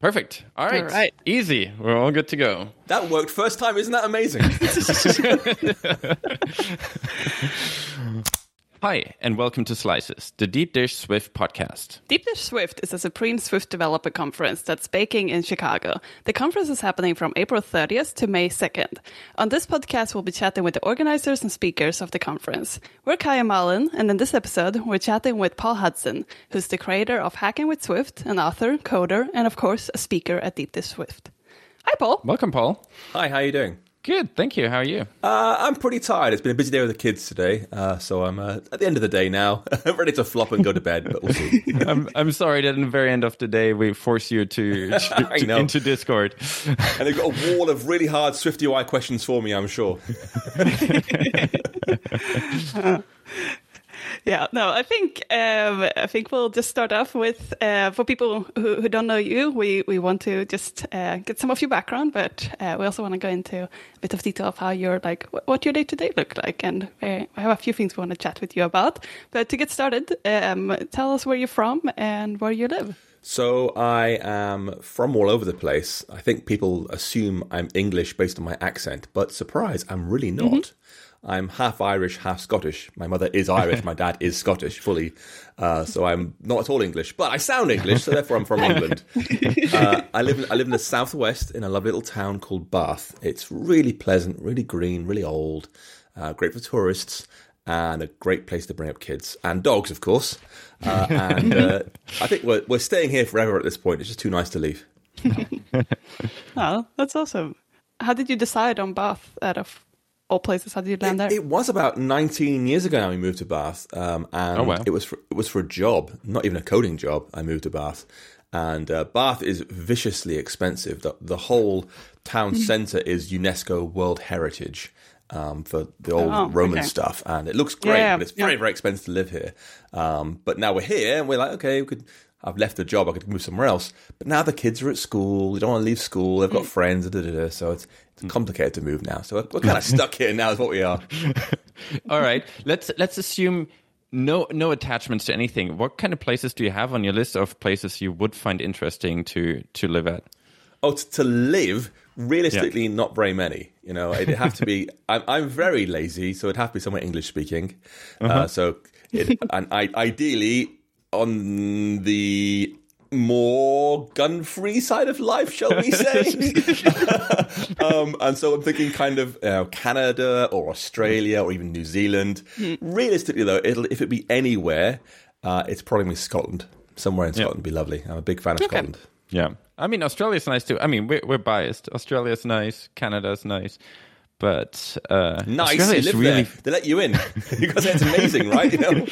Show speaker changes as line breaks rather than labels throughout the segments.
Perfect. All right.
All right.
Easy. We're all good to go.
That worked first time. Isn't that amazing?
Hi, and welcome to Slices, the Deep Dish Swift podcast.
Deep Dish Swift is a Supreme Swift Developer Conference that's baking in Chicago. The conference is happening from April 30th to May 2nd. On this podcast, we'll be chatting with the organizers and speakers of the conference. We're Kaya Malin, and in this episode, we're chatting with Paul Hudson, who's the creator of Hacking with Swift, an author, coder, and of course, a speaker at Deep Dish Swift. Hi, Paul.
Welcome, Paul.
Hi, how are you doing?
Good, thank you. How are you?
Uh, I'm pretty tired. It's been a busy day with the kids today, uh, so I'm uh, at the end of the day now, I'm ready to flop and go to bed. But we'll see.
I'm, I'm sorry that in the very end of the day we force you to, to- to- into Discord.
and they've got a wall of really hard Swift UI questions for me. I'm sure.
Yeah, no, I think um, I think we'll just start off with uh, for people who, who don't know you, we, we want to just uh, get some of your background, but uh, we also want to go into a bit of detail of how your like wh- what your day to day look like, and I have a few things we want to chat with you about. But to get started, um, tell us where you're from and where you live.
So I am from all over the place. I think people assume I'm English based on my accent, but surprise, I'm really not. I'm half Irish, half Scottish. My mother is Irish, my dad is Scottish fully. Uh, so I'm not at all English, but I sound English, so therefore I'm from England. Uh, I live in, I live in the southwest in a lovely little town called Bath. It's really pleasant, really green, really old, uh, great for tourists, and a great place to bring up kids and dogs, of course. Uh, and uh, I think we're we're staying here forever at this point. It's just too nice to leave.
Oh, that's awesome. How did you decide on Bath out of all places? How did you land
It,
there?
it was about 19 years ago now we moved to Bath, um, and
Oh, wow.
it was for, it was for a job, not even a coding job. I moved to Bath, and uh, Bath is viciously expensive. The, the whole town
Mm-hmm.
centre is UNESCO World Heritage um, for the old
Oh,
Roman
okay.
stuff, and it looks great,
Yeah,
but it's very
yeah.
very expensive to live here. Um, but now we're here, and we're like, okay, we could. I've left the job. I could move somewhere else. But now the kids are at school. They don't want to leave school. They've got
Mm.
friends. Da, da, da, so it's, it's complicated to move now. So we're, we're kind of stuck here now. Is what we are.
All right, let's let's assume no no attachments to anything. What kind of places do you have on your list of places you would find interesting to to live at?
Oh, t- to live, realistically, not very many. You know, it'd have to be. I'm, I'm very lazy, so it'd have to be somewhere English speaking. uh so, it, and I, ideally on the more gun-free side of life, shall we say? um, and so I'm thinking kind of you know, Canada or Australia or even New Zealand. Realistically, though, it'll if it be anywhere, uh, it's probably gonna be Scotland. Somewhere in Scotland would be lovely. I'm a big fan of
Okay.
Scotland.
Yeah, I mean Australia's nice too. I mean we're we're biased. Australia's nice, Canada's nice, but uh,
Nice,
Australia
you live
really
there. They let you in because it's amazing, right? You know,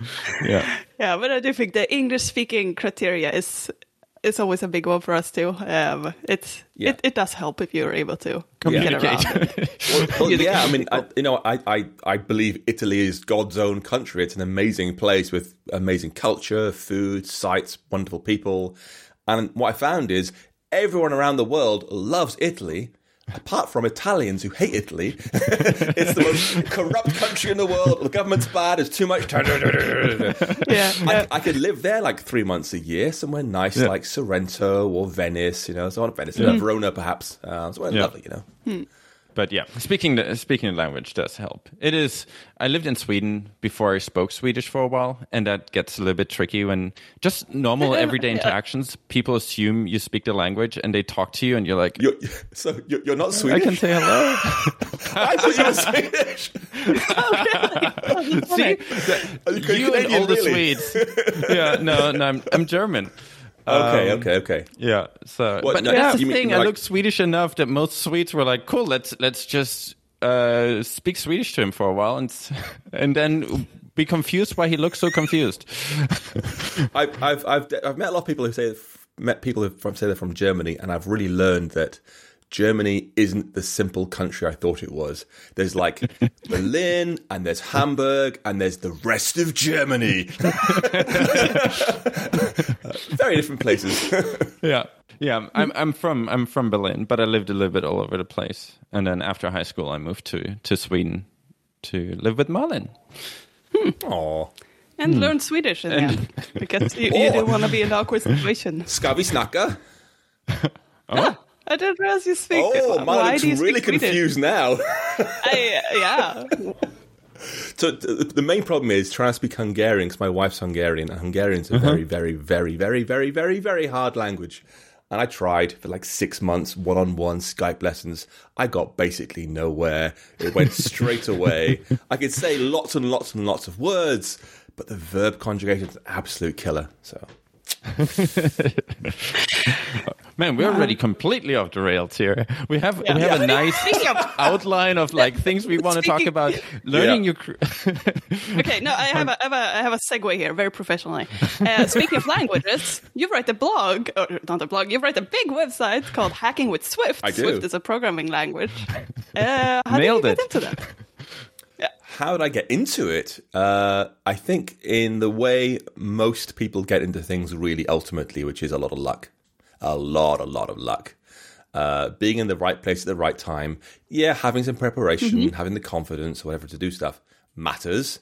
yeah.
Yeah, but I do think the English speaking criteria is is always a big one for us too. Um, it's
Yeah.
it, it does help if you're able to
Yeah.
get around.
well, well, yeah. I mean, I, you know, I, I, I believe Italy is God's own country. It's an amazing place with amazing culture, food, sights, wonderful people. And what I found is everyone around the world loves Italy. Apart from Italians who hate Italy, it's the most corrupt country in the world. The government's bad. It's too much.
yeah,
I, I could live there like three months a year, somewhere nice like Sorrento or Venice, you know. So I want Venice, uh, Verona, perhaps. Uh, somewhere
Yeah.
lovely, you know.
But yeah, speaking the, speaking the language does help. It is. I lived in Sweden before I spoke Swedish for a while, and that gets a little bit tricky when just normal everyday interactions. People assume you speak the language, and they talk to you, and you're like,
You're, so you're, you're not
"I can say hello."
I thought you were Swedish.
Oh,
oh, See, you
you and
Canadian,
all the? Swedes. yeah, no, no, I'm, I'm German.
Okay,
Um,
okay, okay.
Yeah. So,
What,
but
no,
that's the
you mean
thing. I
like-
look Swedish enough that most Swedes were like, "Cool, let's let's just uh, speak Swedish to him for a while, and and then be confused why he looks so confused."
I, I've, I've, I've met a lot of people who say met people who from say they're from Germany, and I've really learned that Germany isn't the simple country I thought it was. There's like Berlin, and there's Hamburg, and there's the rest of Germany. Very different places.
yeah. Yeah, I'm I'm from I'm from Berlin, but I lived a little bit all over the place. And then after high school, I moved to to Sweden to live with Malin. Hmm.
Aw.
and hmm. learn Swedish in the end because you, you don't want to be in an awkward situation.
Ska vi snacka? Oh.
I don't realize you speak.
Oh,
why
man,
do you
looks really
speak Swedish?
confused now.
I, uh, yeah.
So the main problem is trying to speak Hungarian because my wife's Hungarian, and Hungarian's a uh-huh. very, very, very, very, very, very, very hard language. And I tried for like six months, one-on-one Skype lessons. I got basically nowhere. It went straight away. I could say lots and lots and lots of words, but the verb conjugation is an absolute killer. So
Man, we're already completely off the rails here. We have we have
Yeah.
a nice outline of like things we want to talk about. Learning
Yeah.
your
Okay, no, I have a, I have a, I have a segue here, very professionally. Uh, speaking of languages, you write a blog, or not a blog, you write a big website called Hacking with Swift.
I do.
Swift is a programming language. Uh, how
Nailed
did you
it.
get into that?
how did I get into it? Uh, I think in the way most people get into things really ultimately, which is a lot of luck. A lot, a lot of luck. Uh, being in the right place at the right time. Yeah, having some preparation, having the confidence, whatever to do stuff matters.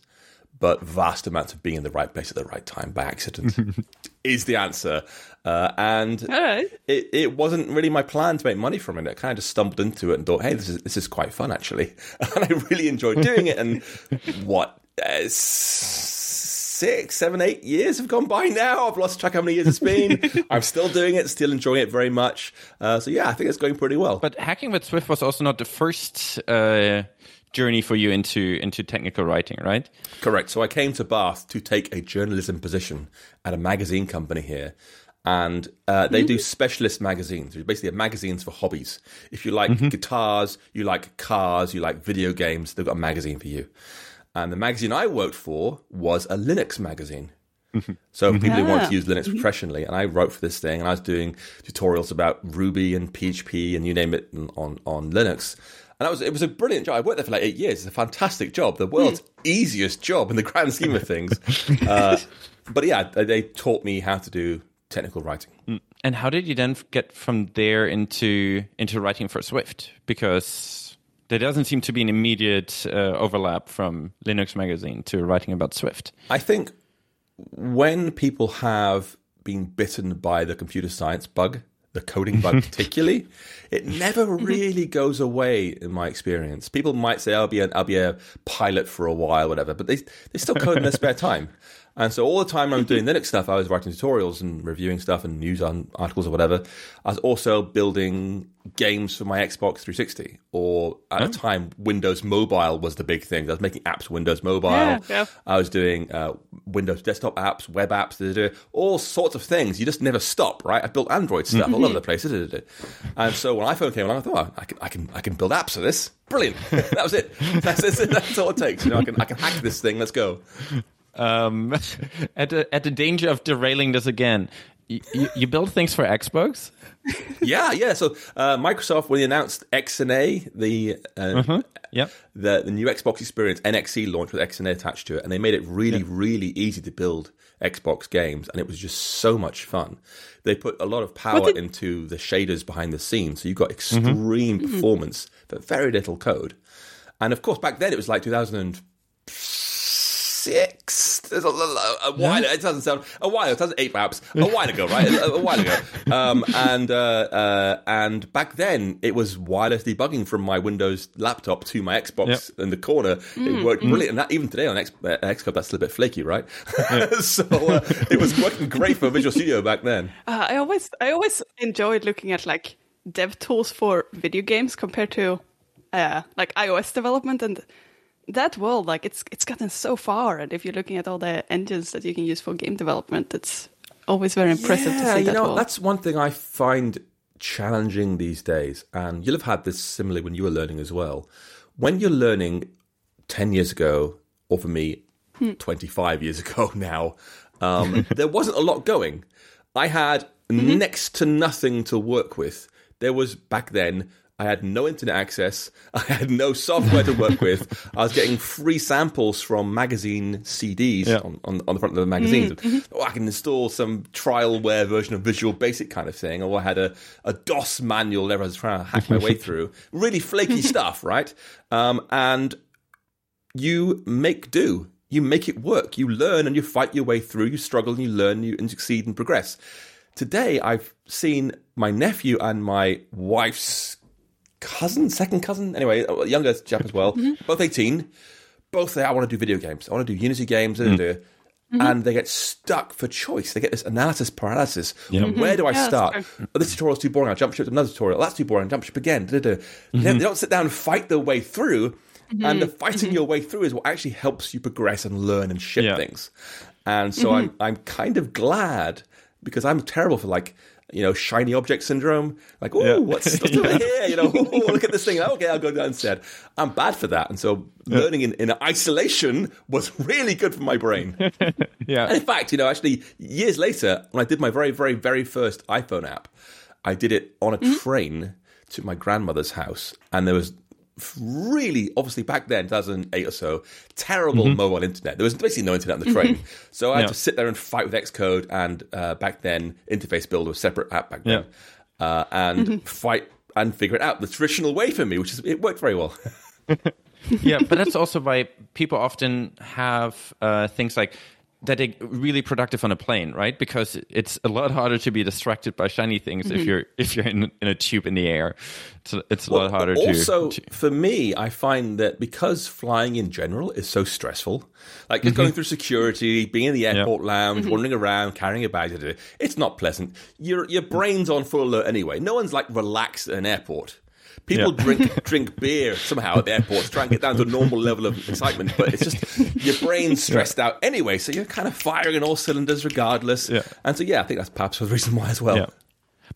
But vast amounts of being in the right place at the right time by accident is the answer. Uh, and
right.
it, it wasn't really my plan to make money from it. I kind of just stumbled into it and thought, hey, this is this is quite fun actually, and I really enjoyed doing it. And what uh, six, seven, eight years have gone by now. I've lost track how many years it's been. I'm still doing it, still enjoying it very much. Uh, so yeah, I think it's going pretty well.
But hacking with Swift was also not the first uh, journey for you into into technical writing, right?
Correct. So I came to Bath to take a journalism position at a magazine company here. And uh, they do specialist magazines, which basically are magazines for hobbies. If you like guitars, you like cars, you like video games, they've got a magazine for you. And the magazine I worked for was a Linux magazine. So people who want
Ah.
to use Linux professionally, and I wrote for this thing, and I was doing tutorials about Ruby and PHP and you name it on on Linux. And that was it was a brilliant job. I worked there for like eight years. It's a fantastic job, the world's easiest job in the grand scheme of things. uh, but yeah, they, they taught me how to do technical writing.
And how did you then get from there into into writing for Swift? Because there doesn't seem to be an immediate uh, overlap from Linux magazine to writing about Swift.
I think when people have been bitten by the computer science bug, the coding bug particularly, it never really goes away in my experience. People might say I'll be an, I'll be a pilot for a while, whatever, but they they still code in their spare time. And so all the time I'm doing Linux stuff, I was writing tutorials and reviewing stuff and news on articles or whatever. I was also building games for my Xbox 360, or at the time Windows Mobile was the big thing. I was making apps for Windows Mobile.
Yeah, yeah.
I was doing uh, Windows desktop apps, web apps, da, da, da, all sorts of things. You just never stop, right? I built Android stuff all over the place, and so when iPhone came along, I thought, oh, I can, I can, I can build apps for this. Brilliant. that was it. That's, that's, that's all it takes. You know, I can, I can hack this thing. Let's go.
Um, at the at the danger of derailing this again, you, you, you build things for Xbox.
Yeah, yeah. So uh, Microsoft, when they announced XNA, the uh,
Yep.
the, the new Xbox experience, NXE launched with XNA attached to it, and they made it really, really easy to build Xbox games, and it was just so much fun. They put a lot of power
did-
into the shaders behind the scenes, so you've got extreme performance but very little code. And of course, back then it was like 2006. There's a, a, a while. It doesn't sound a while. It doesn't eight perhaps a while ago, right? a, a while ago. Um, and uh, uh, and back then it was wireless debugging from my Windows laptop to my Xbox in the corner. It worked brilliant. And that, even today on X, uh, Xcode, that's still a bit flaky, right? so uh, it was working great for Visual Studio back then.
Uh, I always I always enjoyed looking at like dev tools for video games compared to uh, like iOS development and that world like it's it's gotten so far and if you're looking at all the engines that you can use for game development it's always very impressive to see
you
that
know,
world.
that's one thing I find challenging these days, and you'll have had this similarly when you were learning as well. When you're learning ten years ago, or for me, twenty-five years ago now, um, there wasn't a lot going. I had next to nothing to work with. There was back then. I had no internet access. I had no software to work with. I was getting free samples from magazine CDs
Yeah.
on, on, on the front of the magazines. Oh, I can install some trialware version of Visual Basic kind of thing. Or I had a, a DOS manual that I was trying to hack my way through. Really flaky stuff, right? Um, and you make do. You you make it work. You learn and you fight your way through. You struggle and you learn you, and succeed and progress. Today, I've seen my nephew and my wife's cousin, second cousin, anyway, younger chap as well, mm-hmm. both 18. Both say, I want to do video games. I want to do Unity games. da, da, da." And they get stuck for choice. They get this analysis paralysis. Where mm-hmm. do I
Yeah,
start?
true.
Oh, this tutorial's too boring. I'll jump ship to another tutorial. That's too boring. Jump ship again. Da, da, da. They, they don't sit down and fight their way through. And the fighting your way through is what actually helps you progress and learn and ship
Yeah.
things. And so I'm I'm kind of glad because I'm terrible for like you know shiny object syndrome. Like oh,
Yeah.
what's, what's over here? You know, oh, look at this thing. Okay, I'll go down instead. I'm bad for that, and so learning in, in isolation was really good for my brain.
Yeah.
And in fact, you know, actually, years later, when I did my very, very, very first iPhone app, I did it on a mm-hmm. train to my grandmother's house, and there was really, obviously, back then, 2008 or so, terrible mobile internet. There was basically no internet on the train, so I had
Yeah.
to sit there and fight with Xcode, and uh, back then, Interface Builder was a separate app back then, uh, and fight and figure it out the traditional way for me, which is it worked very well.
yeah, but that's also why people often have uh, things like that are really productive on a plane, right? Because it's a lot harder to be distracted by shiny things if mm-hmm. you're if you're in, in a tube in the air. It's, it's a lot harder to
also
to.
for me i find that because flying in general is so stressful like just going mm-hmm. through security being in the airport lounge mm-hmm. wandering around carrying a bag it's not pleasant. Your your mm. brain's on full alert anyway. No one's like relaxed at an airport People
Yeah.
drink drink beer somehow at the airport to try and get down to a normal level of excitement, but it's just your brain's stressed out anyway, so you're kind of firing on all cylinders regardless.
Yeah.
And so yeah, I think that's perhaps the reason why as well.
Yeah.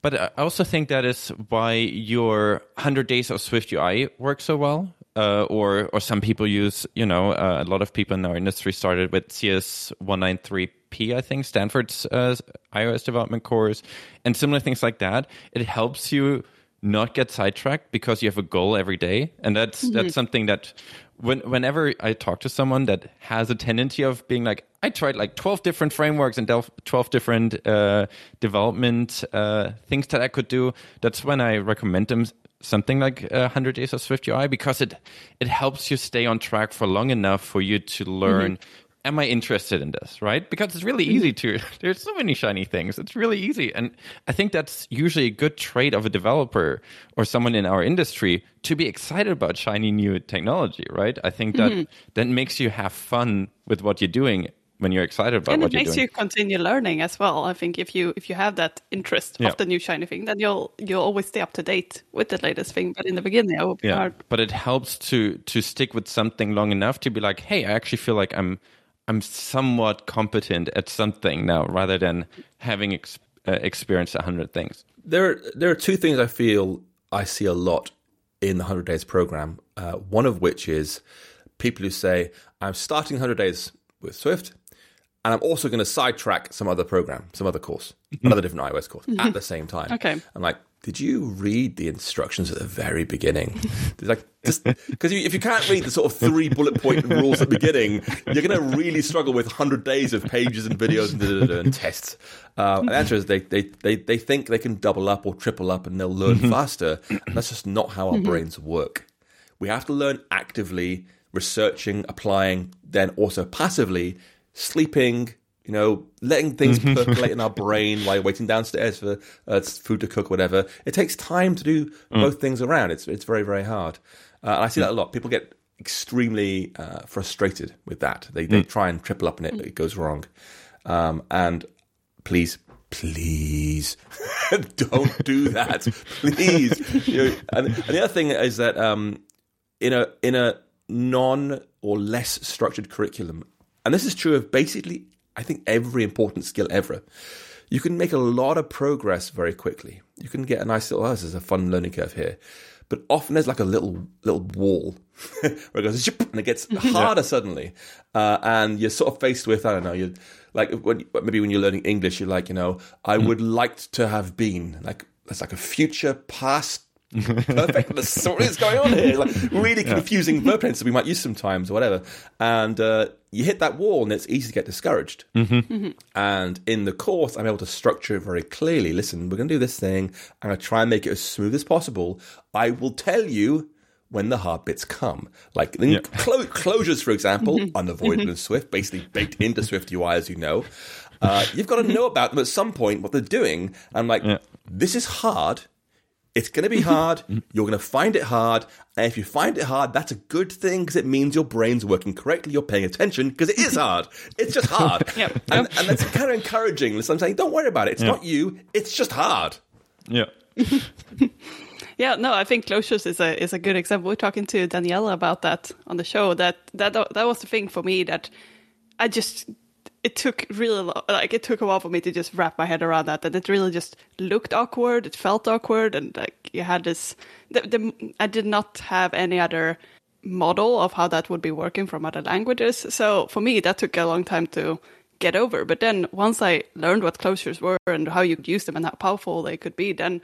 But I also think that is why your 100 days of Swift UI works so well. Uh, or, or some people use, you know, uh, a lot of people in our industry started with CS 193P, I think, Stanford's uh, iOS development course, and similar things like that. It helps you not get sidetracked because you have a goal every day, and that's that's something that when, whenever I talk to someone that has a tendency of being like, I tried like 12 different frameworks and 12 different uh, development uh, things that I could do, that's when I recommend them something like uh, 100 Days of Swift UI because it, it helps you stay on track for long enough for you to learn. Am I interested in this, right? Because it's really easy to. There's so many shiny things. It's really easy, and I think that's usually a good trait of a developer or someone in our industry to be excited about shiny new technology, right? I think that mm-hmm. that makes you have fun with what you're doing when you're excited about
and
what
it
you're
makes you continue learning as well. I think if you if you have that interest
Yeah.
of the new shiny thing, then you'll you'll always stay up to date with the latest thing. But in the beginning, it will be
yeah,
hard.
but it helps to to stick with something long enough to be like, hey, I actually feel like I'm I'm somewhat competent at something now, rather than having ex- uh, experienced a hundred things.
There, there are two things I feel I see a lot in the 100 Days program. Uh, one of which is people who say, I'm starting 100 Days with Swift, and I'm also going to sidetrack some other program, some other course, another different iOS course at the same time.
Okay.
I'm like, did you read the instructions at the very beginning? Like because if you can't read the sort of three bullet point rules at the beginning, you're going to really struggle with hundred days of pages and videos and, da, da, da, and tests. Uh, and the answer is they, they they they think they can double up or triple up and they'll learn faster. And that's just not how our brains work. We have to learn actively, researching, applying, then also passively, sleeping, you know, letting things percolate in our brain while waiting downstairs for uh, food to cook, whatever. It takes time to do both things around. It's it's very very hard. Uh, and I see that a lot. People get extremely uh, frustrated with that. They they try and triple up on it, but it goes wrong. Um, and please, please don't do that. please. You know, and, and the other thing is that um, in a in a non or less structured curriculum, and this is true of basically I think every important skill ever. You can make a lot of progress very quickly. You can get a nice little, oh, this is a fun learning curve here. But often there's like a little little wall where it goes and it gets harder suddenly, uh, and you're sort of faced with I don't know you're like when maybe when you're learning English you're like you know I would like to have been like that's like a future past perfect. There's what is going on here? Like really confusing verb tenses we might use sometimes or whatever. And uh, you hit that wall, and it's easy to get discouraged. Mm-hmm. Mm-hmm. And in the course, I'm able to structure it very clearly. Listen, we're going to do this thing. I'm going to try and make it as smooth as possible. I will tell you when the hard bits come. Like
Yeah.
clo- closures, for example, mm-hmm. unavoidable in Swift, basically baked into Swift UI, as you know. Uh, you've got to know about them at some point, what they're doing. I'm like,
Yeah.
this is hard. It's going to be mm-hmm. hard. You're going to find it hard. And if you find it hard, that's a good thing because it means your brain's working correctly. You're paying attention because it is hard. It's just hard.
Yep.
And, and that's kind of encouraging. So I'm saying, don't worry about it. It's not you. It's just hard.
Yeah.
Yeah, no, I think closures is a is a good example. We are talking to Daniela about that on the show. That that that was the thing for me that I just it took really lo- like it took a while for me to just wrap my head around that. That it really just looked awkward. It felt awkward, and like you had this. The, the, I did not have any other model of how that would be working from other languages. So for me, that took a long time to get over. But then once I learned what closures were and how you could use them and how powerful they could be, then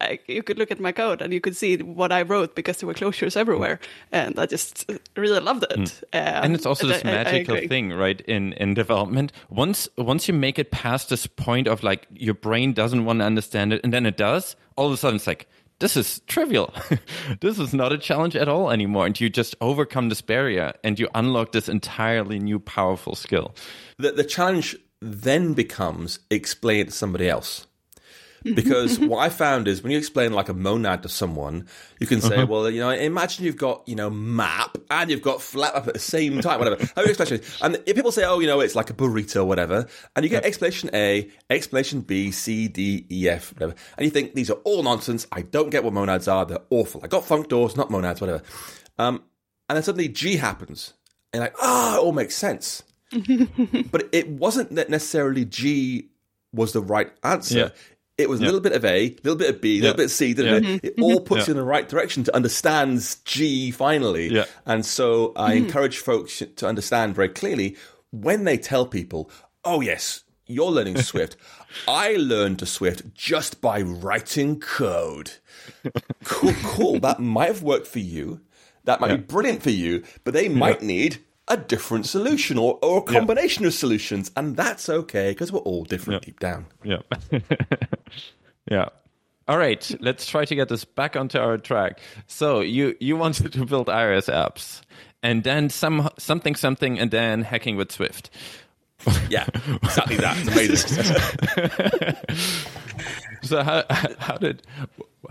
I, you could look at my code and you could see what I wrote because there were closures everywhere, and I just really loved it. Um,
and it's also this
I- I- I
magical thing right in in development. Once once you make it past this point of like your brain doesn't want to understand it and then it does all of a sudden it's like this is trivial. This is not a challenge at all anymore. And you just overcome this barrier and you unlock this entirely new powerful skill.
The, the challenge then becomes explain it to somebody else. Because what I found is when you explain like a monad to someone, you can say, well, you know, imagine you've got, you know, map and you've got flatMap at the same time, whatever. How you explain? And if people say, oh, you know, it's like a burrito, whatever, and you get explanation A, explanation B, C, D, E, F, whatever, and you think these are all nonsense. I don't get what monads are. They're awful. I got functors, not monads, whatever. Um, and then suddenly G happens. And you're like, ah, it all makes sense but it wasn't that necessarily G was the right answer.
Yeah.
It was a little bit of A, a little bit of B, a little bit of C. da, da, da. It all mm-hmm. puts you in the right direction to understand G finally.
Yeah.
And so I mm-hmm. encourage folks to understand very clearly when they tell people, oh, yes, you're learning Swift. I learned to Swift just by writing code. Cool, cool. That might have worked for you. That might be brilliant for you, but they might need a different solution or, or a combination of solutions. And that's okay because we're all different deep down.
yeah yeah all right let's try to get this back onto our track so you you wanted to build ios apps and then some something something and then hacking with swift
Yeah, exactly that. It's amazing.
so how how did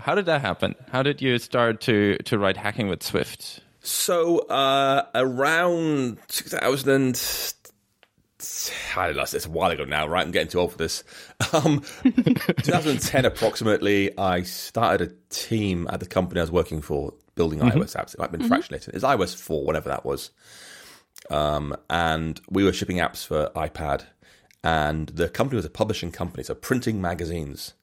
how did that happen how did you start to to write hacking with swift
so uh, around 2000, I don't know, it's a while ago now, right? I'm getting too old for this. Um, 2010 approximately, I started a team at the company I was working for building iOS apps. It might have been fractionated. It's iOS 4, whatever that was. Um, and we were shipping apps for iPad, and the company was a publishing company, so printing magazines.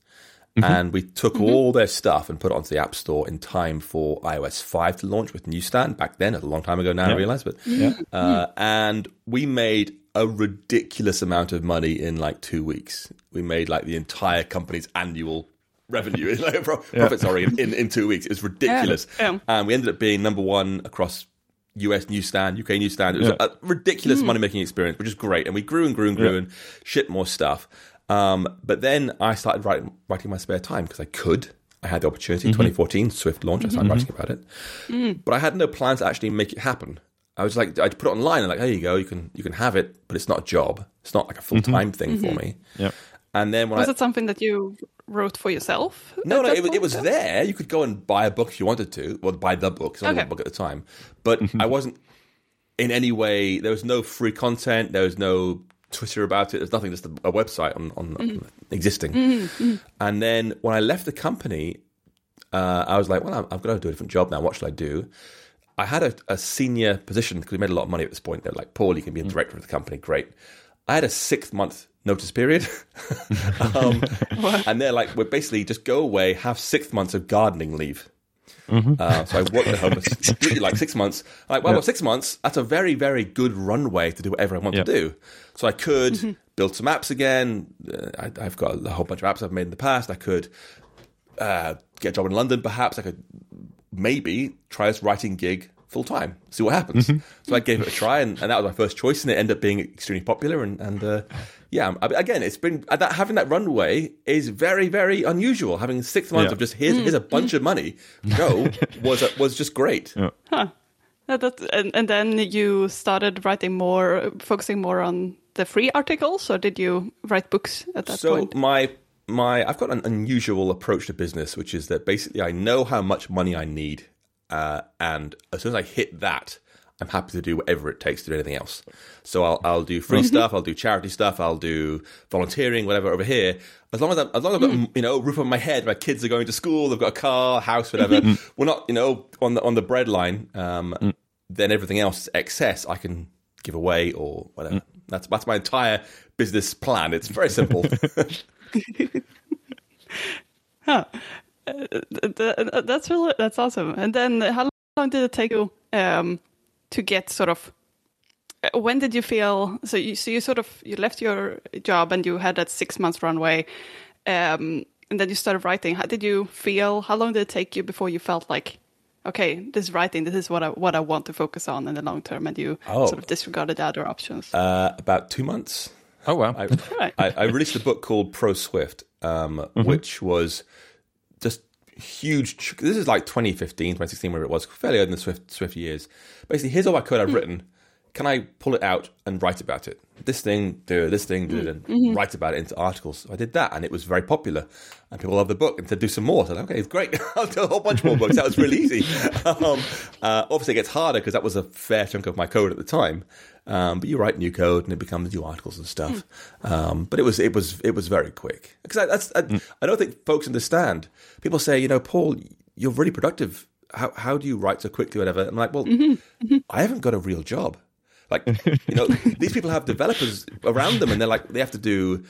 Mm-hmm. And we took mm-hmm. all their stuff and put it onto the App Store in time for iOS 5 to launch with Newsstand back then, a long time ago now, I realize. But uh, and we made a ridiculous amount of money in like two weeks. We made like the entire company's annual revenue, like, pro- profit, sorry, in, in, in two weeks. It's ridiculous.
Yeah.
And we ended up being number one across US newsstand, UK newsstand. It was a ridiculous mm. money making experience, which is great. And we grew and grew and grew and shipped more stuff. Um, but then I started writing, writing my spare time because I could. I had the opportunity. Mm-hmm. 2014 Swift launch. I started mm-hmm. writing about it, mm-hmm. but I had no plans to actually make it happen. I was like, I'd put it online and like, there you go, you can you can have it, but it's not a job. It's not like a full time thing for me.
Yeah.
And then when
Was
I
it something that you wrote for yourself?
no, no, it, was- it was there. You could go and buy a book if you wanted to, well, buy the book. I only
Okay.
a book at the time, but I wasn't in any way. There was no free content. There was no Twitter about it. There's nothing. Just a, a website on, on, on existing. And then when I left the company, uh, I was like, well, i have I'm to do a different job now. What should I do? I had a, a senior position because we made a lot of money at this point. They're like, Paul, you can be a director of the company. Great. I had a six month notice period. um, and they're like, we're basically just go away, have six months of gardening leave. Uh, so I worked at home for like six months. Like, well, well, six months, that's a very, very good runway to do whatever I want
Yeah.
to do. So I could build some apps again. Uh, I, I've got a whole bunch of apps I've made in the past. I could uh, get a job in London, perhaps. I could maybe try this writing gig full time, see what happens. So I gave it a try, and, and that was my first choice, and it ended up being extremely popular. And, and uh, yeah, again, it's been that having that runway is very, very unusual. Having six months
Yeah.
of just here's, here's a bunch of money, go was was just great.
Huh. Yeah, that, and, and then you started writing more, focusing more on the free articles, or did you write books at that
so
point?
So my my I've got an unusual approach to business, which is that basically I know how much money I need, uh, and as soon as I hit that, I'm happy to do whatever it takes to do anything else. So I'll I'll do free stuff, I'll do charity stuff, I'll do volunteering, whatever over here. As long as I'm, as long as I've got you know roof over my head, my kids are going to school, they've got a car, house, whatever. We're not you know on the on the bread line. Um, Then everything else is excess. I can give away or whatever. That's that's my entire business plan. It's very simple.
Huh. Uh, th- th- that's really that's awesome. And then how long did it take you um, to get sort of? uh, When did you feel so? You so you sort of you left your job and you had that six months runway, um, and then you started writing. How did you feel? How long did it take you before you felt like, okay, this writing, this is what I what I want to focus on in the long term, and you
Oh.
sort of disregarded other options?
uh, about two months.
Oh wow.
I,
Right.
I, I released a book called Pro Swift, um, which was just huge. This is like 2015, 2016, where it was fairly early in the Swift Swift years. Basically, here's all my code I've written. Can I pull it out and write about it? This thing, do this thing, do it, and write about it into articles. So I did that, and it was very popular. And people loved the book and said, do some more. So I said, okay, it's great. I'll do a whole bunch more books. That was really easy. Um, uh, obviously, it gets harder because that was a fair chunk of my code at the time. Um, but you write new code, and it becomes new articles and stuff. Um, but it was it was it was very quick because that's I, hmm. I don't think folks understand. People say, you know, Paul, you're really productive. How how do you write so quickly? Whatever. I'm like, well, mm-hmm. Mm-hmm. I haven't got a real job. Like, you know, these people have developers around them, and they're like, they have to do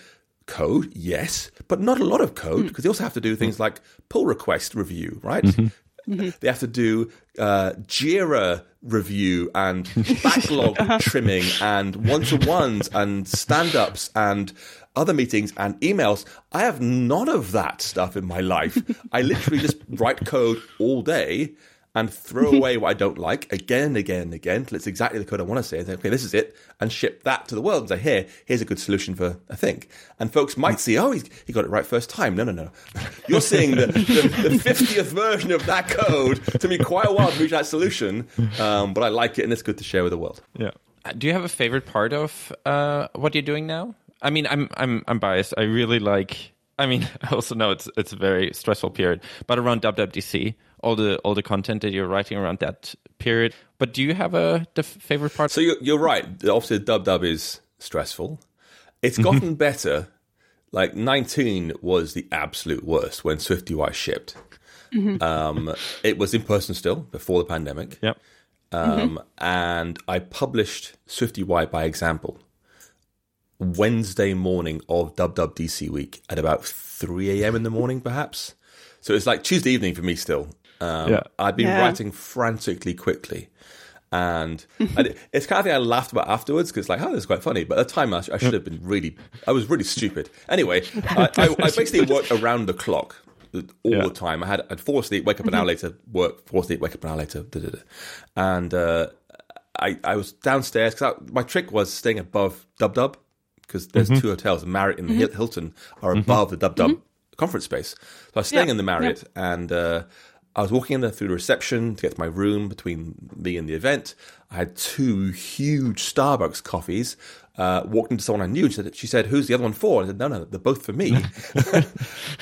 code, yes, but not a lot of code hmm. because they also have to do things like pull request review, right? Mm-hmm. They have to do uh, Jira review and backlog trimming and one to ones and stand ups and other meetings and emails. I have none of that stuff in my life. I literally just write code all day and throw away what I don't like again and again and again till it's exactly the code I want to say. And say, okay, this is it, and ship that to the world and say, here, here's a good solution for a thing. And folks might see, oh, he's, he got it right first time. No, no, no. You're seeing the, the, the 50th version of that code. It took me quite a while to reach that solution, um, but I like it and it's good to share with the world.
Yeah. Uh, Do you have a favorite part of uh, what you're doing now? I mean, I'm I'm I'm biased. I really like. I mean, I also know it's it's a very stressful period, but around WWDC, all the all the content that you're writing around that period. But do you have a the favorite part?
So you're, you're right. Obviously, dub dub is stressful. It's gotten better. Like 19 was the absolute worst when SwiftUI shipped. Um, it was in person still before the pandemic.
yeah.
Um, And I published SwiftUI by example Wednesday morning of WWDC week at about 3 a.m. in the morning, perhaps. So it's like Tuesday evening for me still. Um,
Yeah.
I'd been
Yeah.
writing frantically quickly. And I, it's kind of thing I laughed about afterwards because, like, oh, this is quite funny. But at the time, I, sh- I should have been really, I was really stupid. Anyway, I, I, I basically worked around the clock all
Yeah.
the time. I had I'd fall asleep, wake up an hour later, work, fall asleep, wake up an hour later, da, da, da. and uh, I I was downstairs because my trick was staying above Dub Dub because there's two hotels, Marriott and the Hil- Hilton are above the Dub Dub conference space. So I was staying
Yeah.
in the Marriott and. Uh, I was walking in there through the reception to get to my room between me and the event. I had two huge Starbucks coffees. Uh, walked into someone I knew and she said, she said, "Who's the other one for?" I said, "No, no, they're both for me."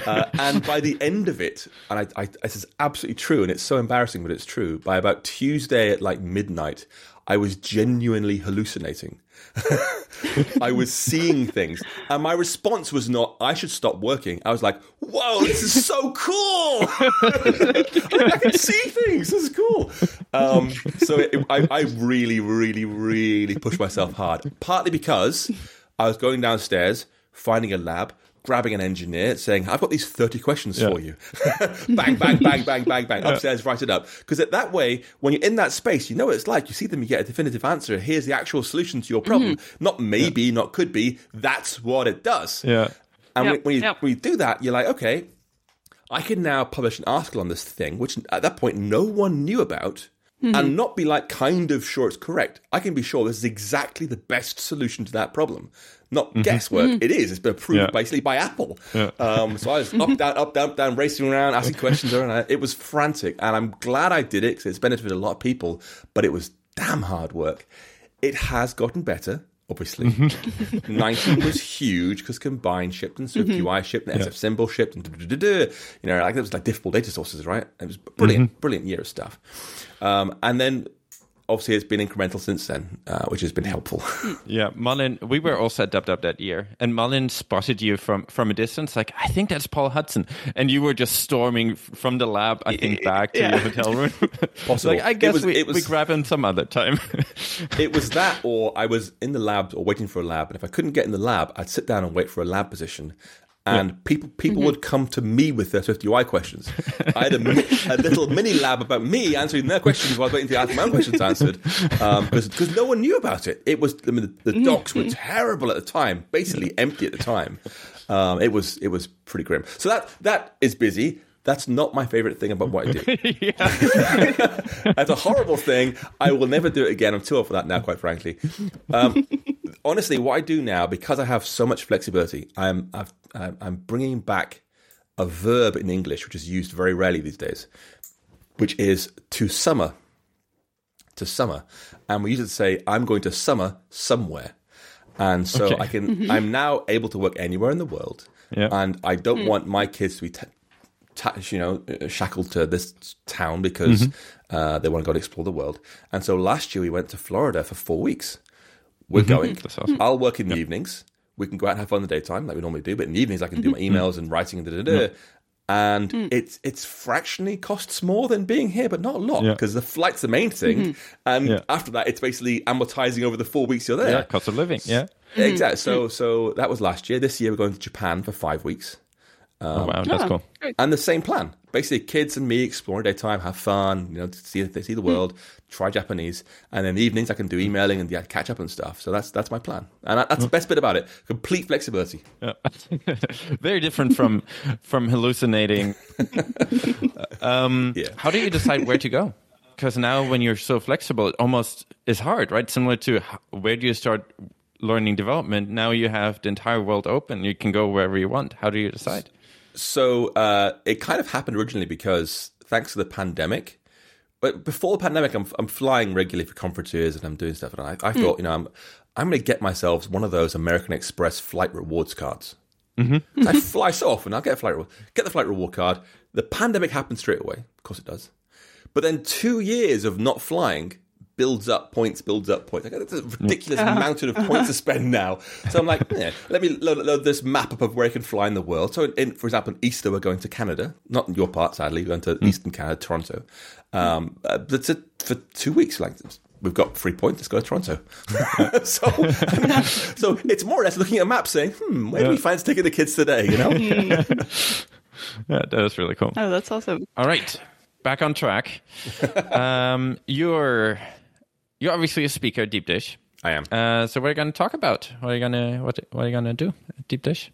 uh, and by the end of it, and I, I, this is absolutely true, and it's so embarrassing, but it's true. By about Tuesday at like midnight, I was genuinely hallucinating. I was seeing things, and my response was not, "I should stop working." I was like, "Whoa, this is so cool! I can see things. This is cool." Um, so it, I, I really, really, really pushed myself hard. Partly because I was going downstairs, finding a lab, grabbing an engineer, saying, "I've got these thirty questions for you." bang, bang, bang, bang, bang, bang. Upstairs, write it up. Because that way, when you're in that space, you know what it's like. You see them, you get a definitive answer. Here's the actual solution to your problem. Mm-hmm. Not maybe, not could be. That's what it does.
Yeah.
And
Yep,
when, when, you,
yep.
when you do that, you're like, okay, I can now publish an article on this thing, which at that point no one knew about. Mm-hmm. and not be like kind of sure it's correct. I can be sure this is exactly the best solution to that problem. Not mm-hmm. guesswork. Mm-hmm. It is. It's been approved
Yeah.
basically by Apple. Um, so I was up, down, up, down, down, racing around, asking questions. And I- it was frantic. And I'm glad I did it because it's benefited a lot of people, but it was damn hard work. It has gotten better. Obviously, mm-hmm. 19 was huge because Combine shipped and Swift mm-hmm. UI shipped and SF symbol shipped and you know like it was like different data sources, right? It was brilliant, mm-hmm. brilliant year of stuff. Um, and then obviously it's been incremental since then, uh, which has been helpful.
Yeah, Malin, we were also at DubDub that year, and Malin spotted you from from a distance, like, I think that's Paul Hudson. And you were just storming from the lab, I think, back to
Yeah.
your hotel room.
Possible.
like, I guess
was-
we,
was-
we grab him some other time.
it was that, or I was in the lab or waiting for a lab, and if I couldn't get in the lab, I'd sit down and wait for a lab position. And people people mm-hmm. would come to me with their Swift UI questions. I had a, mi- a little mini lab about me answering their questions while I was waiting to have my own questions answered um, because no one knew about it. It was I mean, the, the mm-hmm. docs were terrible at the time, basically empty at the time. Um, it was it was pretty grim. So that that is busy. That's not my favorite thing about what I do. That's a horrible thing. I will never do it again. I'm too old for that now, quite frankly. Um, honestly, what I do now, because I have so much flexibility, I'm I've, I'm I'm bringing back a verb in English, which is used very rarely these days, which is to summer. To summer, and we used to say, "I'm going to summer somewhere," and so
Okay.
I can. I'm now able to work anywhere in the world,
Yeah.
and I don't want my kids to be. T- ta- you know, uh, shackled to this town because mm-hmm. uh, they want to go and explore the world. And so last year we went to Florida for four weeks. We're mm-hmm.
going. Awesome.
I'll work in the evenings. We can go out and have fun in the daytime like we normally do, but in the evenings I can do my mm-hmm. emails and writing and da da da. And mm. it's it's fractionally costs more than being here, but not a lot
Yeah.
because the flight's the main thing. And
Yeah.
after that, it's basically amortizing over the four weeks you're there.
yeah, cost of living. Yeah.
Exactly. So so that was last year. This year we're going to Japan for five weeks.
Oh, um, wow, that's cool.
And the same plan. Basically, kids and me explore daytime, have fun, you know, see they see the hmm. world, try Japanese, and then the evenings I can do hmm. emailing and yeah, catch up and stuff. So that's that's my plan, and that- that's hmm. the best bit about it: complete flexibility.
Yeah. Very different from from hallucinating. um,
Yeah.
How do you decide where to go? Because now, when you're so flexible, it almost is hard, right? Similar to where do you start learning development? Now you have the entire world open; you can go wherever you want. How do you decide?
So uh, it kind of happened originally because thanks to the pandemic. But before the pandemic, I'm I'm flying regularly for conferences and I'm doing stuff, and I, I thought, you know, I'm I'm going to get myself one of those American Express flight rewards cards. Mm-hmm. I fly so often, I'll get a flight reward, get the flight reward card. The pandemic happened straight away, of course it does. But then two years of not flying builds up points, builds up points. I got this ridiculous mountain of points to spend now. So I'm like, yeah, let me load, load this map up of where I can fly in the world. So, in, for example, in Easter, we're going to Canada. Not in your part, sadly. We're going to Eastern Canada, Toronto. Um, uh, that's it for two weeks. Like, we've got three points. Let's go to Toronto. so, so it's more or less looking at a map saying, hmm, where do we fancy taking the kids today? You know?
Yeah, that was really cool.
Oh, that's awesome.
All right, back on track. um, you're you're obviously a speaker at Deep Dish.
I am.
Uh, so what are you going to talk about? What are you going to what What are you going to do at Deep Dish?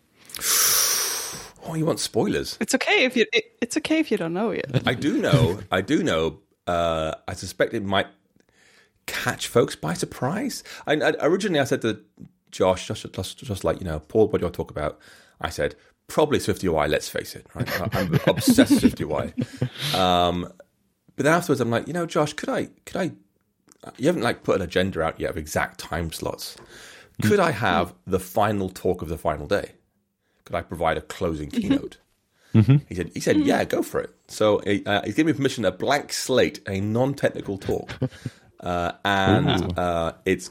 Oh, you want spoilers?
It's okay if you. It, it's okay if you don't know yet.
I do know. I do know. Uh, I suspect it might catch folks by surprise. I, I, originally, I said to Josh, just, just, just like you know, Paul, what do you want to talk about? I said probably Swift UI. Let's face it, right? I- I'm obsessed with Swift UI. Um, but then afterwards, I'm like, you know, Josh, could I, could I? You haven't like put an agenda out yet of exact time slots. Could I have the final talk of the final day? Could I provide a closing keynote? He said, "He said, yeah, go for it." So uh, he's giving me permission, a blank slate, a non-technical talk, uh, and uh, it's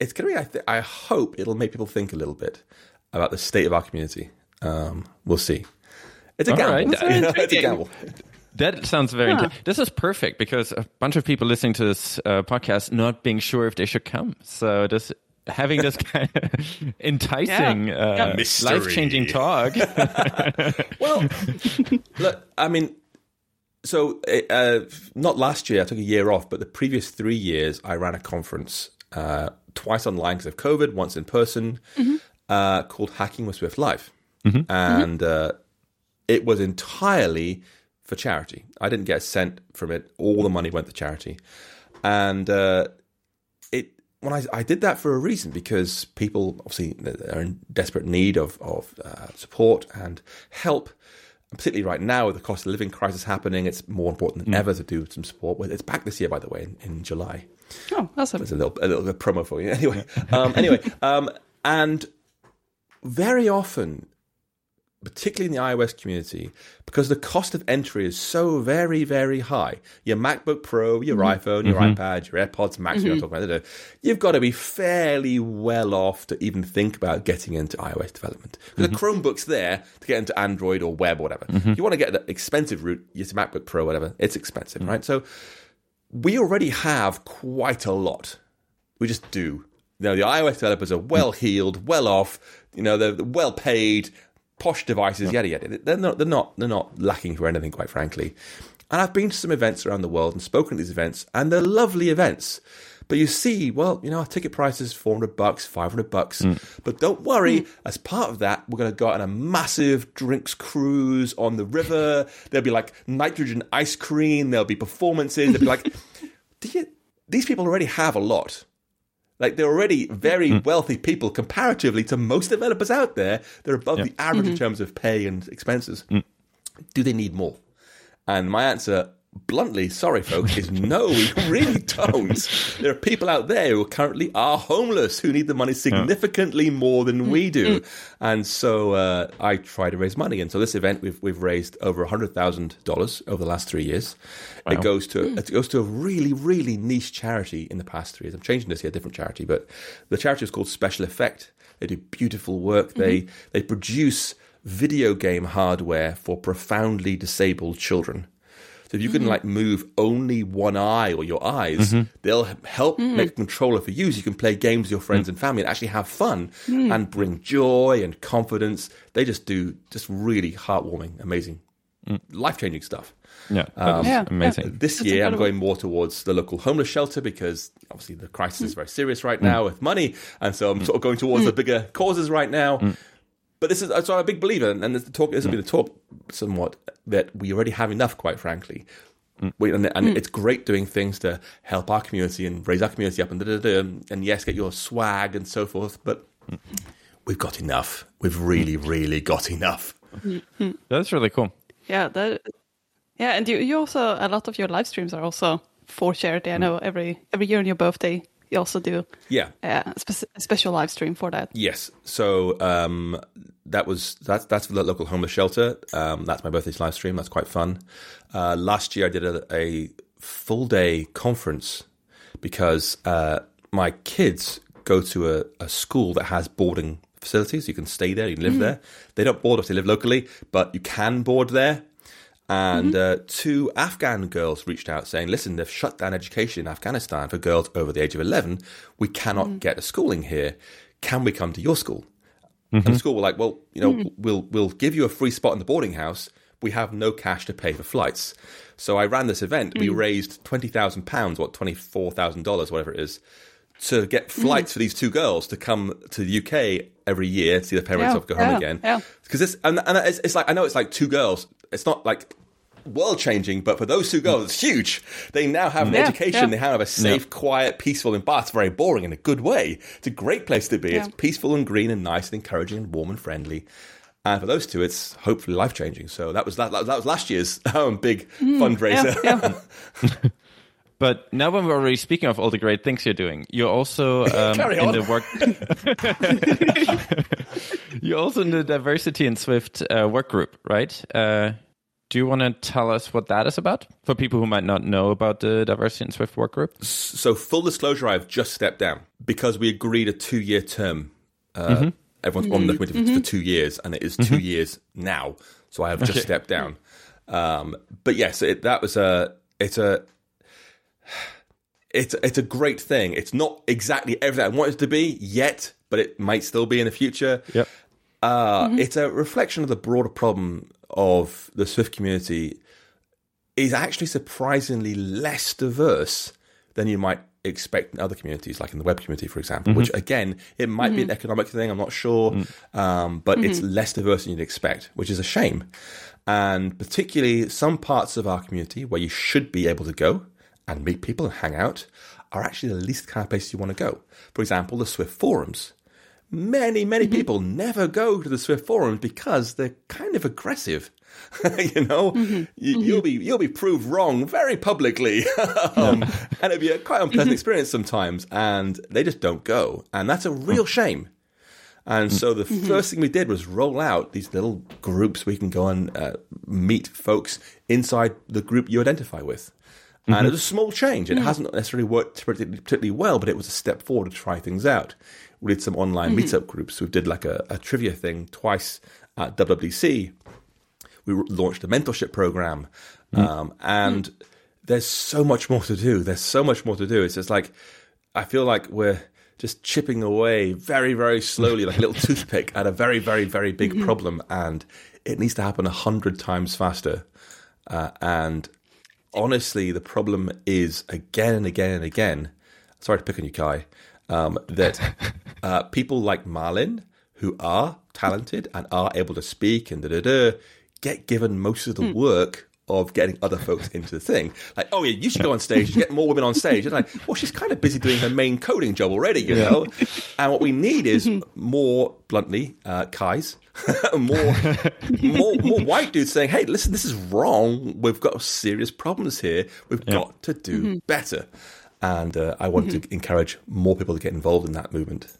it's going to be. I, th- I hope it'll make people think a little bit about the state of our community. Um, we'll see. It's a
All
gamble.
right. That's
You know, it's a gamble.
That sounds very.
Huh.
inte- This is perfect because a bunch of people listening to this uh, podcast not being sure if they should come. So this having this kind of enticing,
Yeah.
uh, life-changing talk.
Well, look, I mean, so uh, not last year. I took a year off, but the previous three years, I ran a conference uh, twice online because of COVID, once in person, uh, called Hacking with Swift Live, and uh, it was entirely for charity. I didn't get a cent from it. All the money went to charity. and uh, it when I, I did that for a reason because people obviously are in desperate need of of uh, support and help. And particularly right now with the cost of living crisis happening, it's more important than ever to do some support. It's back this year, by the way, in, in July.
Oh, awesome.
There's a little a little bit of promo for you. Anyway, um, anyway, um, and very often, particularly in the iOS community, because the cost of entry is so very very high. Your MacBook Pro, your mm-hmm. iPhone, your mm-hmm. iPad, your AirPods Max, we're not mm-hmm. talking about. You've got to be fairly well off to even think about getting into iOS development. Because the Chromebook's there to get into Android or web or whatever. If you want to get the expensive route, it's a MacBook Pro, whatever. It's expensive, right? So we already have quite a lot. We just do. You know, the iOS developers are well heeled, well off. You know, they're well paid, posh devices, yada yada. They're not. They're not. They're not lacking for anything, quite frankly. And I've been to some events around the world and spoken at these events, and they're lovely events. But you see, well, you know, our ticket price is 400 bucks, 500 bucks. Mm. But don't worry, mm. as part of that, we're going to go out on a massive drinks cruise on the river. There'll be like nitrogen ice cream. There'll be performances. There'll be like, do you, these people already have a lot. Like they're already mm-hmm. very mm-hmm. wealthy people comparatively to most developers out there. They're above the average in mm-hmm. terms of pay and expenses. Mm. Do they need more? And my answer, bluntly, sorry folks, is no, we really don't. There are people out there who currently are homeless who need the money significantly more than we mm-hmm. do. And so uh, I try to raise money. And so this event, we've we've raised over hundred thousand dollars over the last three years. It goes to mm. it goes to a really really niche charity in the past three years. I'm changing this here, a different charity, but the charity is called Special Effect. They do beautiful work. They mm-hmm. they produce video game hardware for profoundly disabled children. So if you can mm-hmm. like move only one eye or your eyes, mm-hmm. they'll h- help mm. make a controller for you so you can play games with your friends mm. and family and actually have fun mm. and bring joy and confidence. They just do just really heartwarming, amazing, life changing stuff.
Yeah, that's um,
Yeah,
amazing.
This
That's
year, I'm going more towards the local homeless shelter because obviously the crisis is very serious right now with money, and so I'm sort of going towards the bigger causes right now. But this is so I'm a big believer, and this, the talk, this will be the talk somewhat that we already have enough, quite frankly. We, and, and hmm. it's great doing things to help our community and raise our community up, and da, da, da, and yes, get your swag and so forth. But we've got enough. We've really, really got enough. Hmm.
That's really cool.
Yeah, that. Yeah, and you, you also a lot of your live streams are also for charity. I hmm. know every every year on your birthday you also do
Yeah,
uh, a, spec- special live stream for that.
Yes. So um, that was that's that's for the local homeless shelter. Um, that's my birthday's live stream. That's quite fun. Uh, last year I did a, a full day conference because uh, my kids go to a, a school that has boarding facilities. You can stay there. You can live there. They don't board us. They live locally, but you can board there. And mm-hmm. uh, two Afghan girls reached out saying, listen, they've shut down education in Afghanistan for girls over the age of 11. We cannot mm-hmm. get a schooling here. Can we come to your school? And the mm-hmm. school were like, well, you know, we'll, we'll give you a free spot in the boarding house. We have no cash to pay for flights. So I ran this event. We mm. raised £20,000, what, $24,000, whatever it is, to get flights for these two girls to come to the UK every year to see their parents
Yeah,
off, go home
yeah,
again.
yeah.
Because it's and, and it's, it's like I know it's like two girls. It's not like world changing, but for those two girls, it's huge. They now have an
Yeah,
education.
yeah.
They have a safe, quiet, peaceful environment. It's very boring in a good way. It's a great place to be.
Yeah.
It's peaceful and green and nice and encouraging and warm and friendly. And for those two, it's hopefully life changing. So that was that, that was last year's um, big fundraiser.
Yeah, yeah.
But now, when we're already speaking of all the great things you're doing, you're also um, in the work. you're also in the diversity in Swift uh, work group, right? Uh, do you want to tell us what that is about for people who might not know about the diversity in Swift work group?
So full disclosure, I've just stepped down because we agreed a two year term. Uh, Everyone's on the committee for two years, and it is 2 years now. So I have just stepped down. Um, but yes, it, that was a it's a it's it's a great thing. It's not exactly everything I want it to be yet, but it might still be in the future.
Yep.
Uh, It's a reflection of the broader problem of the Swift community is actually surprisingly less diverse than you might expect in other communities, like in the web community, for example. Which again, it might be an economic thing. I'm not sure, um, but it's less diverse than you'd expect, which is a shame. And particularly some parts of our community where you should be able to go and meet people and hang out are actually the least kind of places you want to go. For example, the Swift forums. Many, many mm-hmm. people never go to the Swift forums because they're kind of aggressive. you know, mm-hmm. you, will mm-hmm. be you'll be proved wrong very publicly, um, and it'd be a quite unpleasant mm-hmm. experience sometimes. And they just don't go, and that's a real shame. And so the mm-hmm. first thing we did was roll out these little groups we can go and uh, meet folks inside the group you identify with. And mm-hmm. it was a small change. It mm-hmm. hasn't necessarily worked particularly well, but it was a step forward to try things out. We did some online mm-hmm. meetup groups. We did like a, a, trivia thing twice at WWDC. We launched a mentorship program. Mm-hmm. Um, and there's so much more to do. There's so much more to do. It's just like, I feel like we're just chipping away very, very slowly, like a little toothpick at a very, very, very big mm-hmm. problem. And it needs to happen a hundred times faster. Uh, and honestly, the problem is again and again and again. Sorry to pick on you, Kai. Um, that uh, people like Malin, who are talented and are able to speak and da da da, get given most of the mm. work of getting other folks into the thing. Like, oh yeah, you should go on stage, you get more women on stage. And like, well, she's kind of busy doing her main coding job already, you yeah. know? And what we need is more, bluntly, uh, Kais, more, more, more white dudes saying, hey, listen, this is wrong. We've got serious problems here. We've yeah. got to do mm-hmm. better. And uh, I want mm-hmm. to encourage more people to get involved in that movement.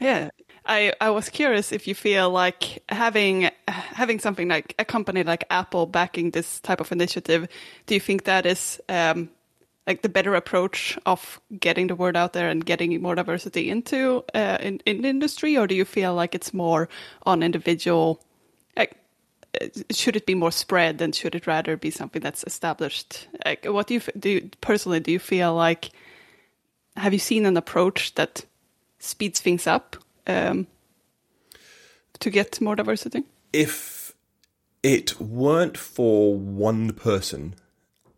Yeah, I, I was curious if you feel like having having something like a company like Apple backing this type of initiative, do you think that is um, like the better approach of getting the word out there and getting more diversity into uh, in, in the industry, or do you feel like it's more on individual? Should it be more spread, and should it rather be something that's established? Like, what do you do? You, personally, do you feel like have you seen an approach that speeds things up um, to get more diversity?
If it weren't for one person,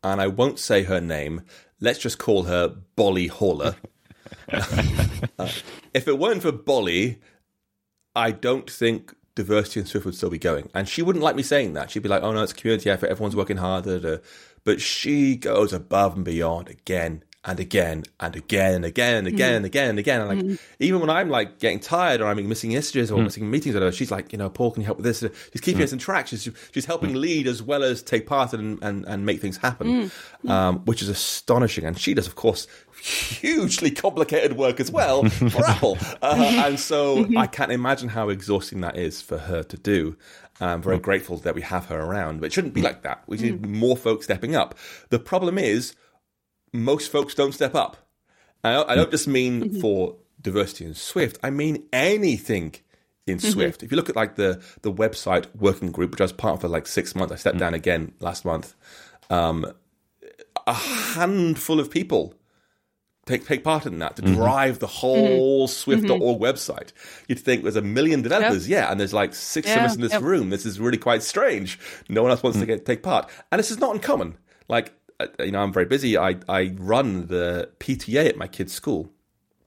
and I won't say her name, let's just call her Bolly Haller. uh, if it weren't for Bolly, I don't think diversity in Swift would still be going. And she wouldn't like me saying that. She'd be like, oh no, it's a community effort, everyone's working harder. But she goes above and beyond again and again and again and again and again mm-hmm. and again and again. And like mm-hmm. even when I'm like getting tired or I'm missing messages or mm-hmm. missing meetings or whatever, she's like, you know, Paul, can you help with this? She's keeping mm. us in track. She's she's helping mm. lead as well as take part and and, and make things happen, mm. um, which is astonishing. And she does, of course, hugely complicated work as well for Apple. Uh, and so mm-hmm. I can't imagine how exhausting that is for her to do. I'm very mm. grateful that we have her around, but it shouldn't be like that. We need more folks stepping up. The problem is most folks don't step up. I, I don't just mean mm-hmm. for diversity in Swift. I mean anything in mm-hmm. Swift. If you look at like the the website working group, which I was part of for like six months, I stepped mm-hmm. down again last month. Um, a handful of people take take part in that to mm-hmm. drive the whole mm-hmm. Swift.org mm-hmm. website. You'd think there's a million developers, yep. yeah, and there's like six yeah, of us in this yep. room. This is really quite strange. No one else wants to mm. get take part, and this is not uncommon. Like you know, I'm very busy. I, I run the PTA at my kid's school,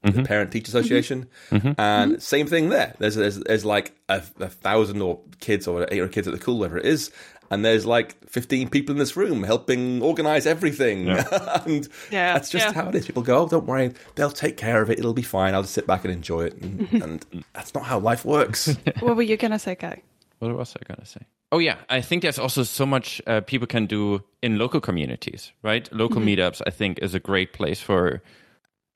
mm-hmm. the Parent Teacher Association, mm-hmm. and mm-hmm. same thing there. There's, there's, there's like a, a, thousand or kids or eight or kids at the school, whatever it is, and there's like 15 people in this room helping organize everything. Yeah. and yeah, that's just yeah. how it is. People go, oh, don't worry, they'll take care of it. It'll be fine. I'll just sit back and enjoy it. And, and that's not how life works.
what were you going to say, Kai?
What was I going to say? Oh yeah, I think there's also so much uh, people can do in local communities, right? Local mm-hmm. meetups, I think, is a great place for.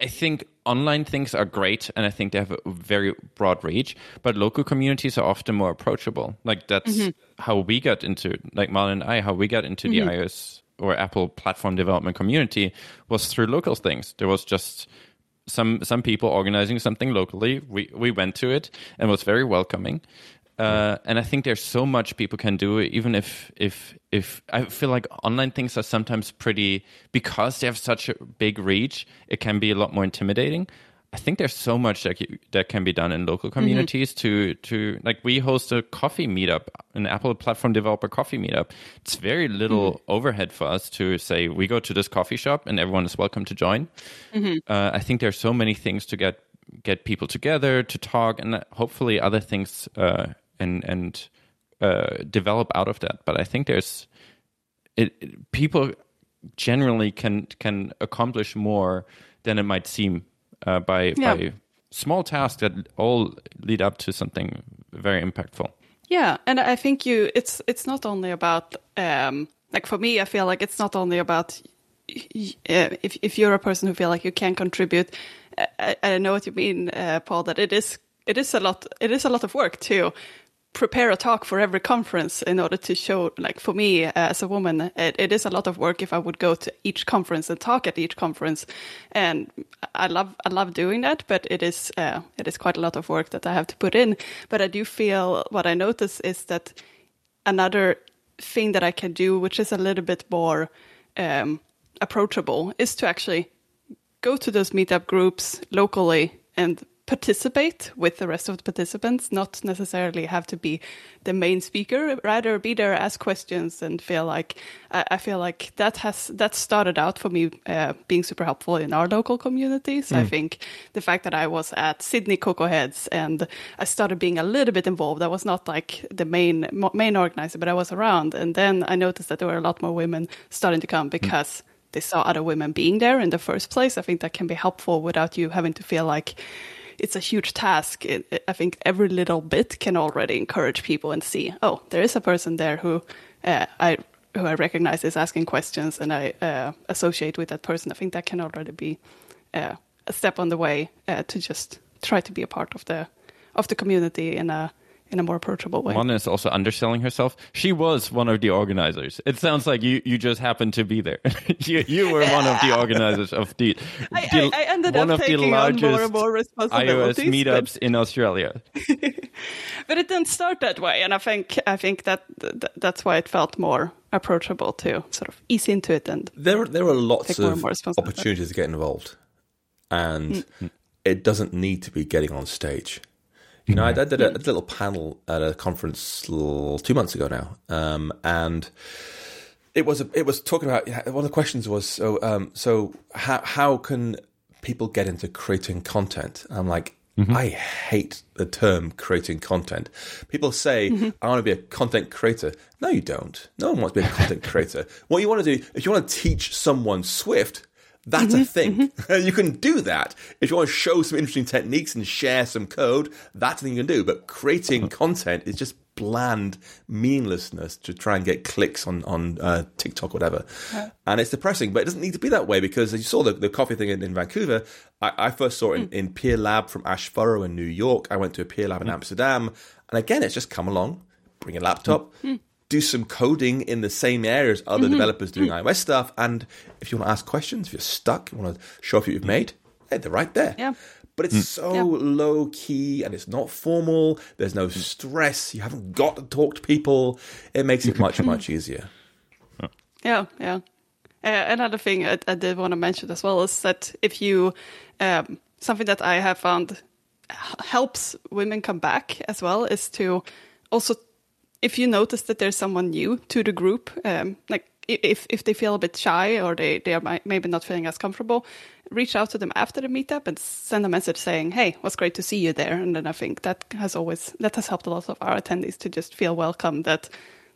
I think online things are great, and I think they have a very broad reach. But local communities are often more approachable. Like that's mm-hmm. how we got into, like Malin and I, how we got into mm-hmm. the iOS or Apple platform development community was through local things. There was just some some people organizing something locally. We we went to it and it was very welcoming. Uh, and I think there's so much people can do, even if if if I feel like online things are sometimes pretty because they have such a big reach, it can be a lot more intimidating. I think there's so much that you, that can be done in local mm-hmm. communities mm-hmm. to to like we host a coffee meetup, an Apple platform developer coffee meetup. It's very little mm-hmm. overhead for us to say we go to this coffee shop and everyone is welcome to join. Mm-hmm. Uh, I think there's so many things to get get people together to talk and hopefully other things uh, and and uh, develop out of that. But I think there's it, it, people generally can can accomplish more than it might seem uh, by
Yeah.
by small tasks that all lead up to something very impactful.
Yeah, and I think you it's it's not only about um like for me I feel like it's not only about uh, if if you're a person who feel like you can contribute I, I know what you mean uh, Paul that it is it is a lot it is a lot of work to prepare a talk for every conference in order to show like for me uh, as a woman it, it is a lot of work if i would go to each conference and talk at each conference. And i love i love doing that but it is uh, it is quite a lot of work that i have to put in. But i do feel what i notice is that another thing that i can do which is a little bit more um, approachable is to actually go to those meetup groups locally and participate with the rest of the participants, not necessarily have to be the main speaker, rather be there, ask questions, and feel like I, I feel like that has that started out for me uh, being super helpful in our local communities. I think the fact that I was at Sydney Cocoa Heads and I started being a little bit involved. I was not like the main main organizer, but I was around, and then I noticed that there were a lot more women starting to come because they saw other women being there in the first place. I think that can be helpful without you having to feel like it's a huge task. It, I think every little bit can already encourage people and see, oh, there is a person there who uh, I who I recognize is asking questions, and I uh, associate with that person. I think that can already be uh, a step on the way uh, to just try to be a part of the of the community in a in a more approachable way.
Mona is also underselling herself. She was one of the organizers. It sounds like you, you just happened to be there. you, you were one of the organizers of the,
I-
the-
I- I ended
one
up
of the
taking on more
largest
and more
iOS
responsibilities,
meetups in Australia.
but it didn't start that way and i think i think that th- that's why it felt more approachable to sort of ease into it and
There, there are lots
Take more
of
more
opportunities to get involved, and
Mm.
it doesn't need to be getting on stage. You know, I, I did a, a little panel at a conference l- two months ago now, um, and it was a, it was talking about one of the questions was so um, so how how can people get into creating content? I'm like. I hate the term creating content. People say, I want to be a content creator. No, you don't. No one wants to be a content creator. What you want to do, if you want to teach someone Swift, that's a mm-hmm. thing. Mm-hmm. you can do that. If you want to show some interesting techniques and share some code, that's a thing you can do. But creating uh-huh. content is just bland meaninglessness to try and get clicks on on uh, TikTok, or whatever. And it's depressing, but it doesn't need to be that way because as you saw the, the coffee thing in, in Vancouver. I, I first saw it in, hmm. in Peer Lab from Ash Furrow in New York. I went to a Peer Lab in hmm. Amsterdam, and again, it's just come along, bring a laptop. Hmm. Do some coding in the same areas other mm-hmm. developers doing mm. iOS stuff, and if you want to ask questions, if you're stuck, you want to show off what you've mm-hmm. made, hey, they're right there.
Yeah.
But it's mm. so
Yeah.
low key and it's not formal. There's no mm-hmm. stress. You haven't got to talk to people. It makes it much, much easier.
Yeah, yeah. Uh, another thing I, I did want to mention as well is that if you, um, something that I have found helps women come back as well is to also, if you notice that there's someone new to the group, um, like if if they feel a bit shy or they they are maybe not feeling as comfortable, reach out to them after the meetup and send a message saying, "Hey, was great to see you there." And then I think that has always that has helped a lot of our attendees to just feel welcome that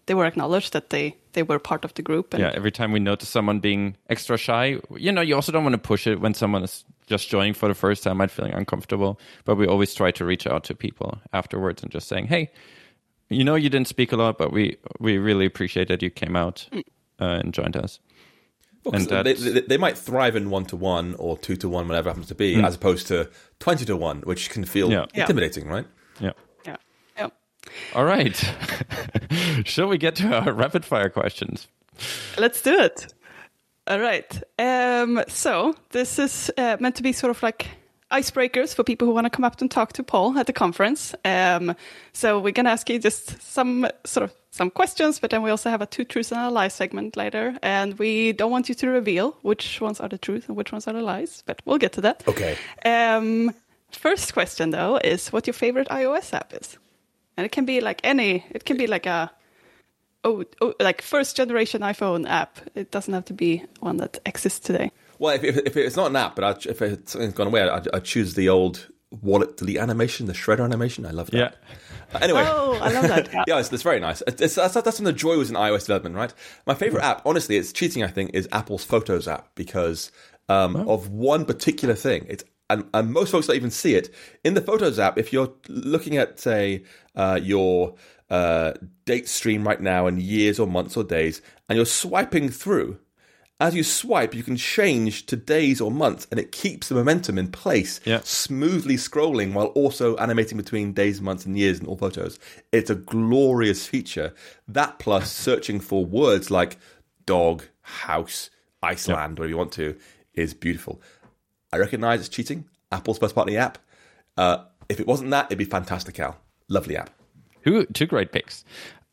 they were acknowledged that they they were part of the group.
Yeah, every time we notice someone being extra shy, you know, you also don't want to push it when someone is just joining for the first time and feeling uncomfortable. But we always try to reach out to people afterwards and just saying, hey, you know, you didn't speak a lot, but we, we really appreciate that you came out uh, and joined us.
Well, 'cause
And
they, they, they might thrive in one to one or two to one, whatever it happens to be, as opposed to 20 to one, which can feel
Yeah.
Yeah.
intimidating, right?
Yeah.
yeah, yeah.
All right. Shall we get to our rapid fire questions?
Let's do it. All right. Um, so this is uh, meant to be sort of like icebreakers for people who want to come up and talk to Paul at the conference. Um, so we're gonna ask you just some sort of some questions, but then we also have a two truths and a lie segment later, and we don't want you to reveal which ones are the truth and which ones are the lies, but we'll get to that.
Okay.
Um, first question though is what your favorite iOS app is, and it can be like any. It can be like a oh, oh like first generation iPhone app. It doesn't have to be one that exists today.
Well, if, if, if it's not an app, but I'd, if it's, something's gone away, I'd, I'd choose the old wallet delete animation, the shredder animation. I love that.
Yeah.
Uh, Anyway,
Oh, I love that. Yeah.
yeah, it's, it's very nice. It's, it's, that's, that's when the joy was in iOS development, right? My favorite app, honestly, it's cheating. I think is Apple's Photos app because um, of one particular thing. It's and, and most folks don't even see it in the Photos app. If you're looking at say uh, your uh, date stream right now in years or months or days, and you're swiping through. As you swipe, you can change to days or months, and it keeps the momentum in place,
Yeah.
smoothly scrolling while also animating between days, months, and years in all photos. It's a glorious feature. That plus searching for words like dog, house, Iceland, whatever you want to, is beautiful. I recognize it's cheating. Apple's first party app. Uh, if it wasn't that, it'd be Fantastical. Lovely app.
Who two great picks.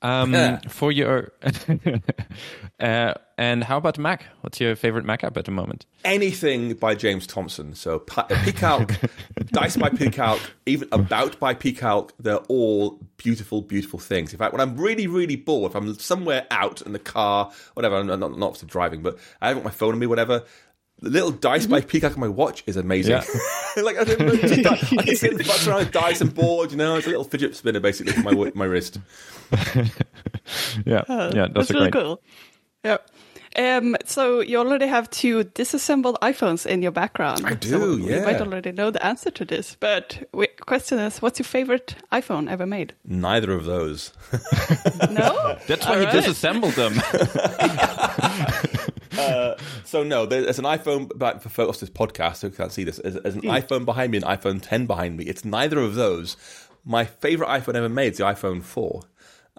Um,
Yeah.
For your, uh, and how about Mac? What's your favorite Mac app at the moment?
anything by James Thompson. So Pa- uh, Dice by PCalc, even About by PCalc, they're all beautiful, beautiful things. In fact, when I'm really, really bored, if I'm somewhere out in the car, whatever, I'm not, not obviously driving, but I haven't got my phone on me, whatever. The little dice by PCalc on my watch is amazing.
Yeah.
like I, don't know, just- I can sit and fuss around with dice and board. You know, it's a little fidget spinner basically for my my wrist.
Yeah, yeah, that's,
That's really
great.
cool. Yeah. Um, so you already have two disassembled iPhones in your background.
I do,
So You might already know the answer to this, but the question is, what's your favorite iPhone ever made?
Neither of those.
No,
That's why
All
he
right.
disassembled them.
So no, there's an iPhone. But for folks this podcast who can't see this, there's, there's an iPhone behind me, an iPhone 10 behind me. It's neither of those. My favorite iPhone ever made is the iPhone 4.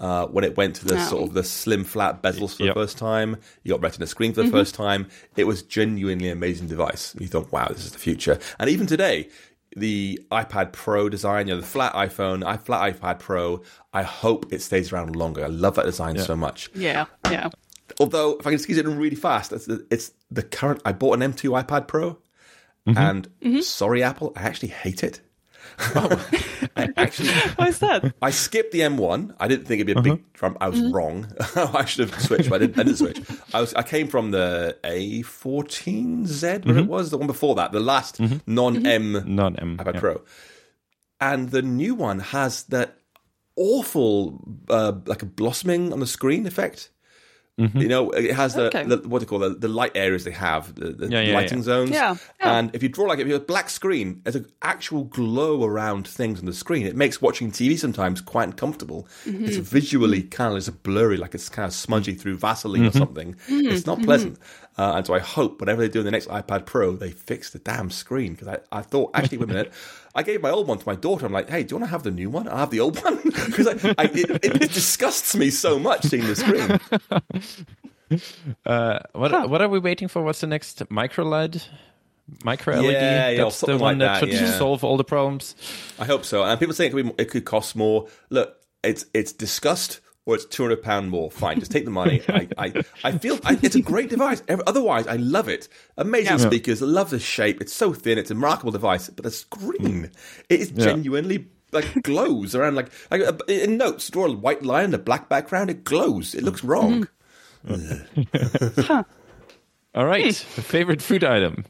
Uh, when it went to the
No.
sort of the slim flat bezels for
Yep.
the first time, you got Retina screen for the mm-hmm. first time. It was genuinely amazing device. You thought, "Wow, this is the future." And even today, the iPad Pro design, you know, the flat iPhone, i flat iPad Pro. I hope it stays around longer. I love that design so much.
yeah, yeah.
Although, if I can squeeze it in really fast, it's, it's the current. I bought an M2 iPad Pro, mm-hmm. and mm-hmm. sorry, Apple, I actually hate it. Oh, I actually,
Why is that?
I skipped the M1. I didn't think it'd be a big uh-huh. trump. I was mm-hmm. wrong. I should have switched, but I didn't, I didn't switch. I was. I came from the A14Z, what it mm-hmm. was, the one before that, the last mm-hmm. non-M
Non-M,
iPad
yeah.
Pro, and the new one has that awful, uh, like a blossoming on the screen effect. You know, it has the,
Okay.
the what do you call it, the, the light areas they have, the, the
Yeah, yeah,
lighting
yeah.
zones.
Yeah, yeah.
And if you draw like if you have a black screen, there's an actual glow around things on the screen. It makes watching TV sometimes quite uncomfortable.
Mm-hmm.
It's visually kind of just blurry, like it's kind of smudgy through Vaseline
Mm-hmm.
or something.
Mm-hmm.
It's not pleasant. Uh, and so I hope whatever they do in the next iPad Pro, they fix the damn screen because I, I thought actually wait a minute. I gave my old one to my daughter. I'm like, hey, do you want to have the new one? I have the old one because I, I, it, it disgusts me so much seeing the screen.
Uh, what what are we waiting for? What's the next micro LED? Micro LED.
Yeah, yeah, or
That's the one
like
that,
that,
should
yeah.
solve all the problems.
I hope so. And people say it could, be, it could cost more. Look, it's it's discussed or it's two hundred pound more. Fine, just take the money. I I, I feel I, it's a great device. Otherwise, I love it. Amazing
Yeah.
speakers. I love the shape. It's so thin. It's a remarkable device. But the screen, it is genuinely like glows around like like uh, in notes. Draw a white line, a black background. It glows. It looks wrong. Huh?
All right, favorite food item.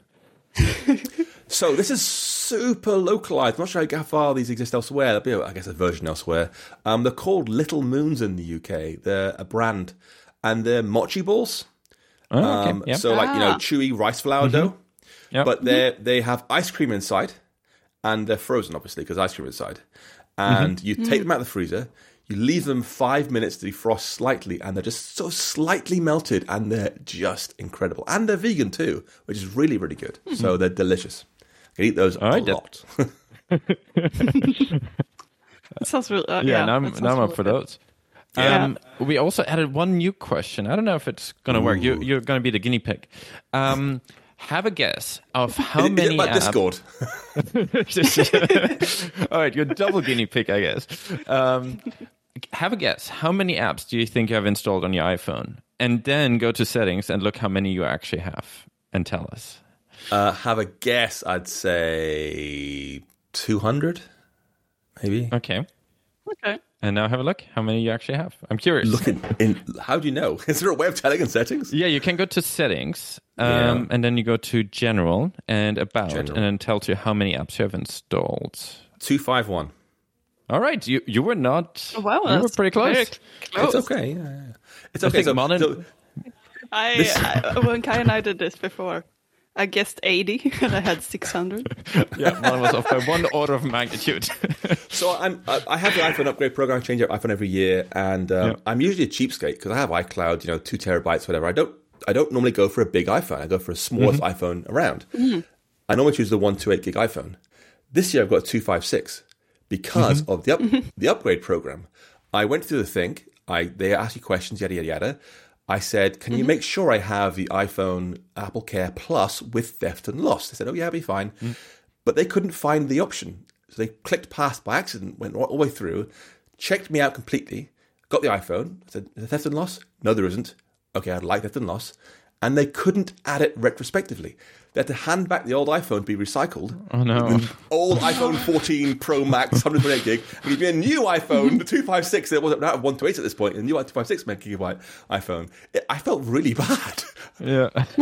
So this is super localized. I'm not sure how far these exist elsewhere. There'll be, I guess, a version elsewhere. Um, they're called Little Moons in the UK. They're a brand, and they're mochi balls.
Oh, okay.
Um,
yeah.
So, like you know,
Ah.
chewy rice flour dough,
Yeah.
but they they have ice cream inside, and they're frozen, obviously, because ice cream inside. And you take them out of the freezer. You leave them five minutes to defrost slightly, and they're just so slightly melted, and they're just incredible. And they're vegan too, which is really, really good. So they're delicious. I can eat those a
right, that-
lot.
That sounds really. Uh,
yeah,
yeah,
now I'm,
that sounds
now I'm up for
good.
those.
Yeah.
Um, we also added one new question. I don't know if it's going to work. You, you're going to be the guinea pig. Um, have a guess of how
Is it- is
many
it about
app-
Discord?
All right, you're double guinea pig, I guess. Um, have a guess. How many apps do you think you have installed on your iPhone? And then go to settings and look how many you actually have and tell us.
Uh, have a guess. I'd say two hundred, maybe.
Okay.
Okay.
And now have a look how many you actually have. I'm curious.
Look in, in how do you know? Is there a way of telling in settings?
Yeah, you can go to settings, um,
Yeah.
and then you go to general and about,
General.
and then it tells you how many apps you have installed.
Two five one.
All right, you you were not.
Wow,
you were
that's
pretty close.
close.
It's okay. Yeah, yeah. It's
I
okay.
think
So,
Mannen-
so
I,
This-
I when Kai and I did this before, I guessed 80 and I had 600.
Yeah, one was off by one order of magnitude.
So I'm I I have the iPhone upgrade program. I change out iPhone every year, and um,
Yeah.
I'm usually a cheapskate because I have iCloud, you know, two terabytes, whatever. I don't I don't normally go for a big iPhone. I go for a smallest mm-hmm. iPhone around. Mm-hmm. I normally choose the one two eight gig iPhone. This year I've got a two five six because mm-hmm. of the up, the upgrade program. I went through the thing. I they ask you questions, yada yada yada. I said, "Can you mm-hmm. make sure I have the iPhone Apple Care Plus with theft and loss?" They said, "Oh yeah, I'll be fine," mm. but they couldn't find the option. So they clicked past by accident, went all the way through, checked me out completely, got the iPhone. I said, "Is there theft and loss?" No, there isn't. Okay, I'd like theft and loss, and they couldn't add it retrospectively. They had to hand back the old iPhone to be recycled
oh no!
old iPhone 14 Pro Max 128 gig and give me a new iPhone, the 256 that wasn't out of 128 at this point, a new 256 gigabyte iPhone. It, I felt really bad.
yeah,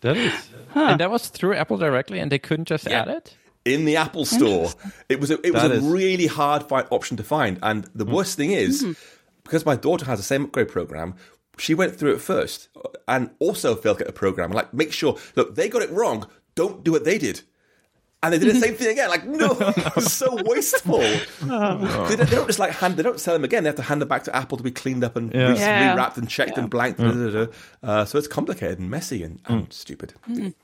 that is, and that was through Apple directly, and they couldn't just add it.
In the Apple Store, it was a, it was
That
a
is-
really hard find option to find. And the hmm. worst thing is, hmm. because my daughter has the same upgrade program, she went through it first and also failed to get the program. Like, make sure, look, they got it wrong. Don't do what they did. And they did the same thing again. Like, no, it's so wasteful. They, don't, they don't just like hand. They don't sell them again. They have to hand them back to Apple to be cleaned up and
Yeah.
re-
Yeah.
rewrapped and checked and blanked. da, da, da, da. Uh, so it's complicated and messy and, and stupid.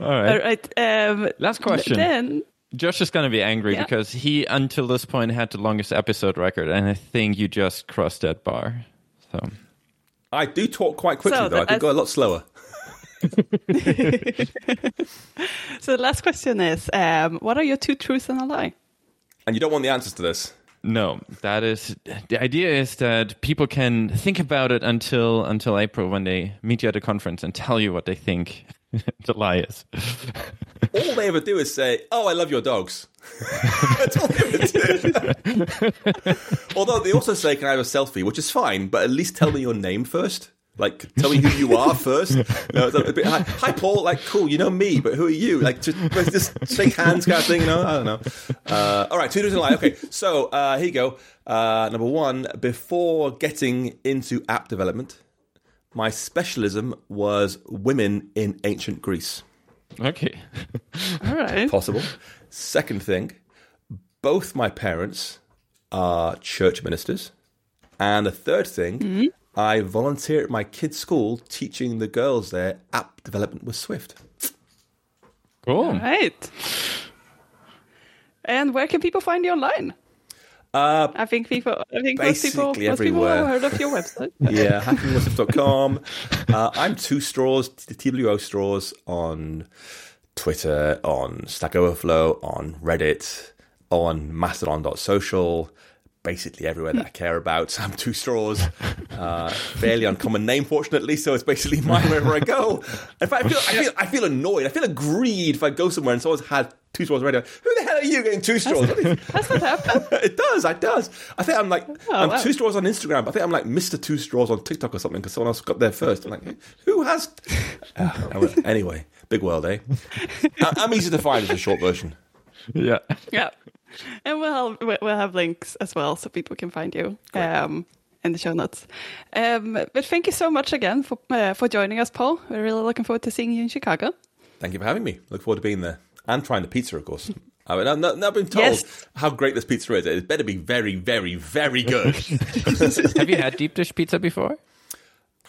All right.
All right. Um,
Last question.
Then,
Josh is going to be angry
Yeah.
because he, until this point, had the longest episode record, and I think you just crossed that bar. So
I do talk quite quickly
So
though. I
the-
could go a lot slower.
so the last question is, um, what are your two truths and a lie?
And you don't want the answers to this.
no, that is the idea. Is that people can think about it until until April when they meet you at a conference and tell you what they think the lie is.
All they ever do is say, "Oh, I love your dogs." That's all they ever do. Although they also say, "Can I have a selfie?" Which is fine, but at least tell me your name first. Like, tell me who you are first. No, it's a bit, hi, hi, Paul. Like, cool, you know me, but who are you? Like, just, just shake hands, kind of thing. You know, I don't know. Uh, all right, two and a lie. Okay, so uh, here you go. Uh, number one, before getting into app development, my specialism was women in ancient Greece.
Okay.
All right.
Possible. Second thing, both my parents are church ministers. And the third thing, hmm? I volunteer at my kids' school teaching the girls there app development with Swift.
Cool.
All right. And where can people find you online?
Uh,
I think people. I think most people. Most people have heard of your website.
yeah, hackingwithswift.com. Uh, I'm two straws, TWO straws on Twitter, on Stack Overflow, on Reddit, on Mastodon.social. Basically everywhere that I care about. I'm two straws. Uh, fairly uncommon name, fortunately, so it's basically mine wherever I go. In fact, I feel, I feel, I feel annoyed. I feel aggrieved if I go somewhere and someone's had two straws already. Who the hell are you getting two straws? That's
Has that happened?
it does. It does. I think I'm like I'm
wow.
two straws on Instagram. I think I'm like Mr. Two Straws on TikTok or something because someone else got there first. I'm like, who has? Well, anyway, big world, eh? I- I'm easy to find as a short version.
Yeah.
Yeah. And we'll have, we'll have links as well so people can find you um, in the show notes. Um, but thank you so much again for uh, for joining us, Paul. We're really looking forward to seeing you in Chicago.
Thank you for having me. Look forward to being there and trying the pizza, of course. I mean, I've not, not been told
Yes.
how great this pizza is. It better be very, very, very good.
Have you had deep dish pizza before?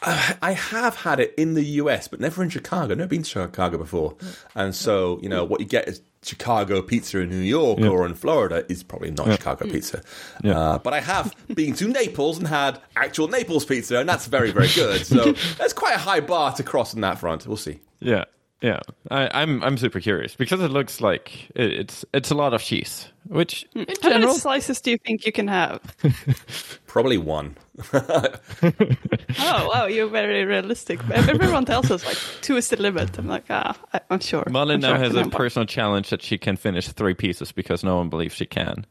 I have had it in the US, but never in Chicago. Never been to Chicago before, and so you know what you get is Chicago pizza in New York or in Florida is probably not Chicago pizza.
Yeah.
Uh, but I have been to Naples and had actual Naples pizza, and that's very very good. So that's quite a high bar to cross on that front. We'll see.
Yeah. Yeah, I, I'm I'm super curious because it looks like it, it's it's a lot of cheese, which in
How many slices do you think you can have?
Probably one.
Oh, wow, you're very realistic. Everyone tells us like two is the limit. I'm like, ah, I- I'm sure.
Malin
I'm
now
sure
has a
have one.
personal challenge that she can finish three pieces because no one believes she can.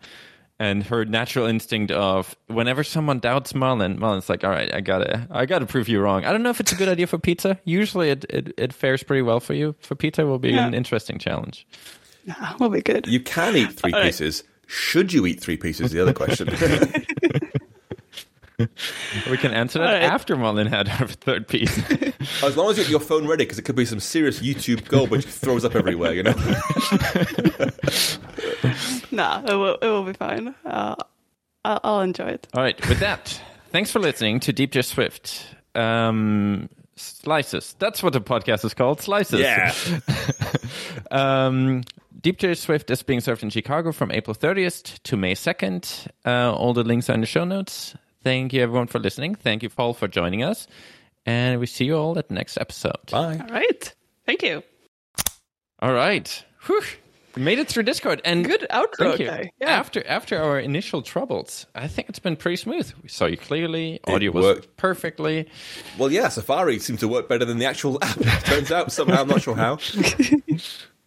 And her natural instinct of whenever someone doubts Malin, Malin's like, "All right, I gotta, I gotta prove you wrong." I don't know if it's a good idea for pizza. Usually, it it, it fares pretty well for you. For pizza, will be an interesting challenge.
Nah, will be good.
You can eat three
All right.
pieces. Should you eat three pieces? The other question.
We can answer that
All right.
after Malin had her third piece.
as long as you get your phone ready, because it could be some serious YouTube gold which throws up everywhere. You know.
Nah, it will, it will be fine. Uh, I'll, I'll enjoy it.
All right, with that, thanks for listening to Deep Dish Swift. Um, slices. That's what the podcast is called. Slices.
Yeah.
Um, Deep Dish Swift is being served in Chicago from April 30th to May 2nd. Uh, all the links are in the show notes. Thank you, everyone, for listening. Thank you, Paul, for joining us. And we see you all at the next episode.
Bye.
All right. Thank you.
All right. Whew. We made it through Discord. And
Good outro.
Thank you.
guy. Yeah.
After after our initial troubles, I think it's been pretty smooth. We saw you clearly. Audio was
worked.
perfectly.
Well, yeah, Safari seems to work better than the actual app. Turns out somehow, I'm not sure how.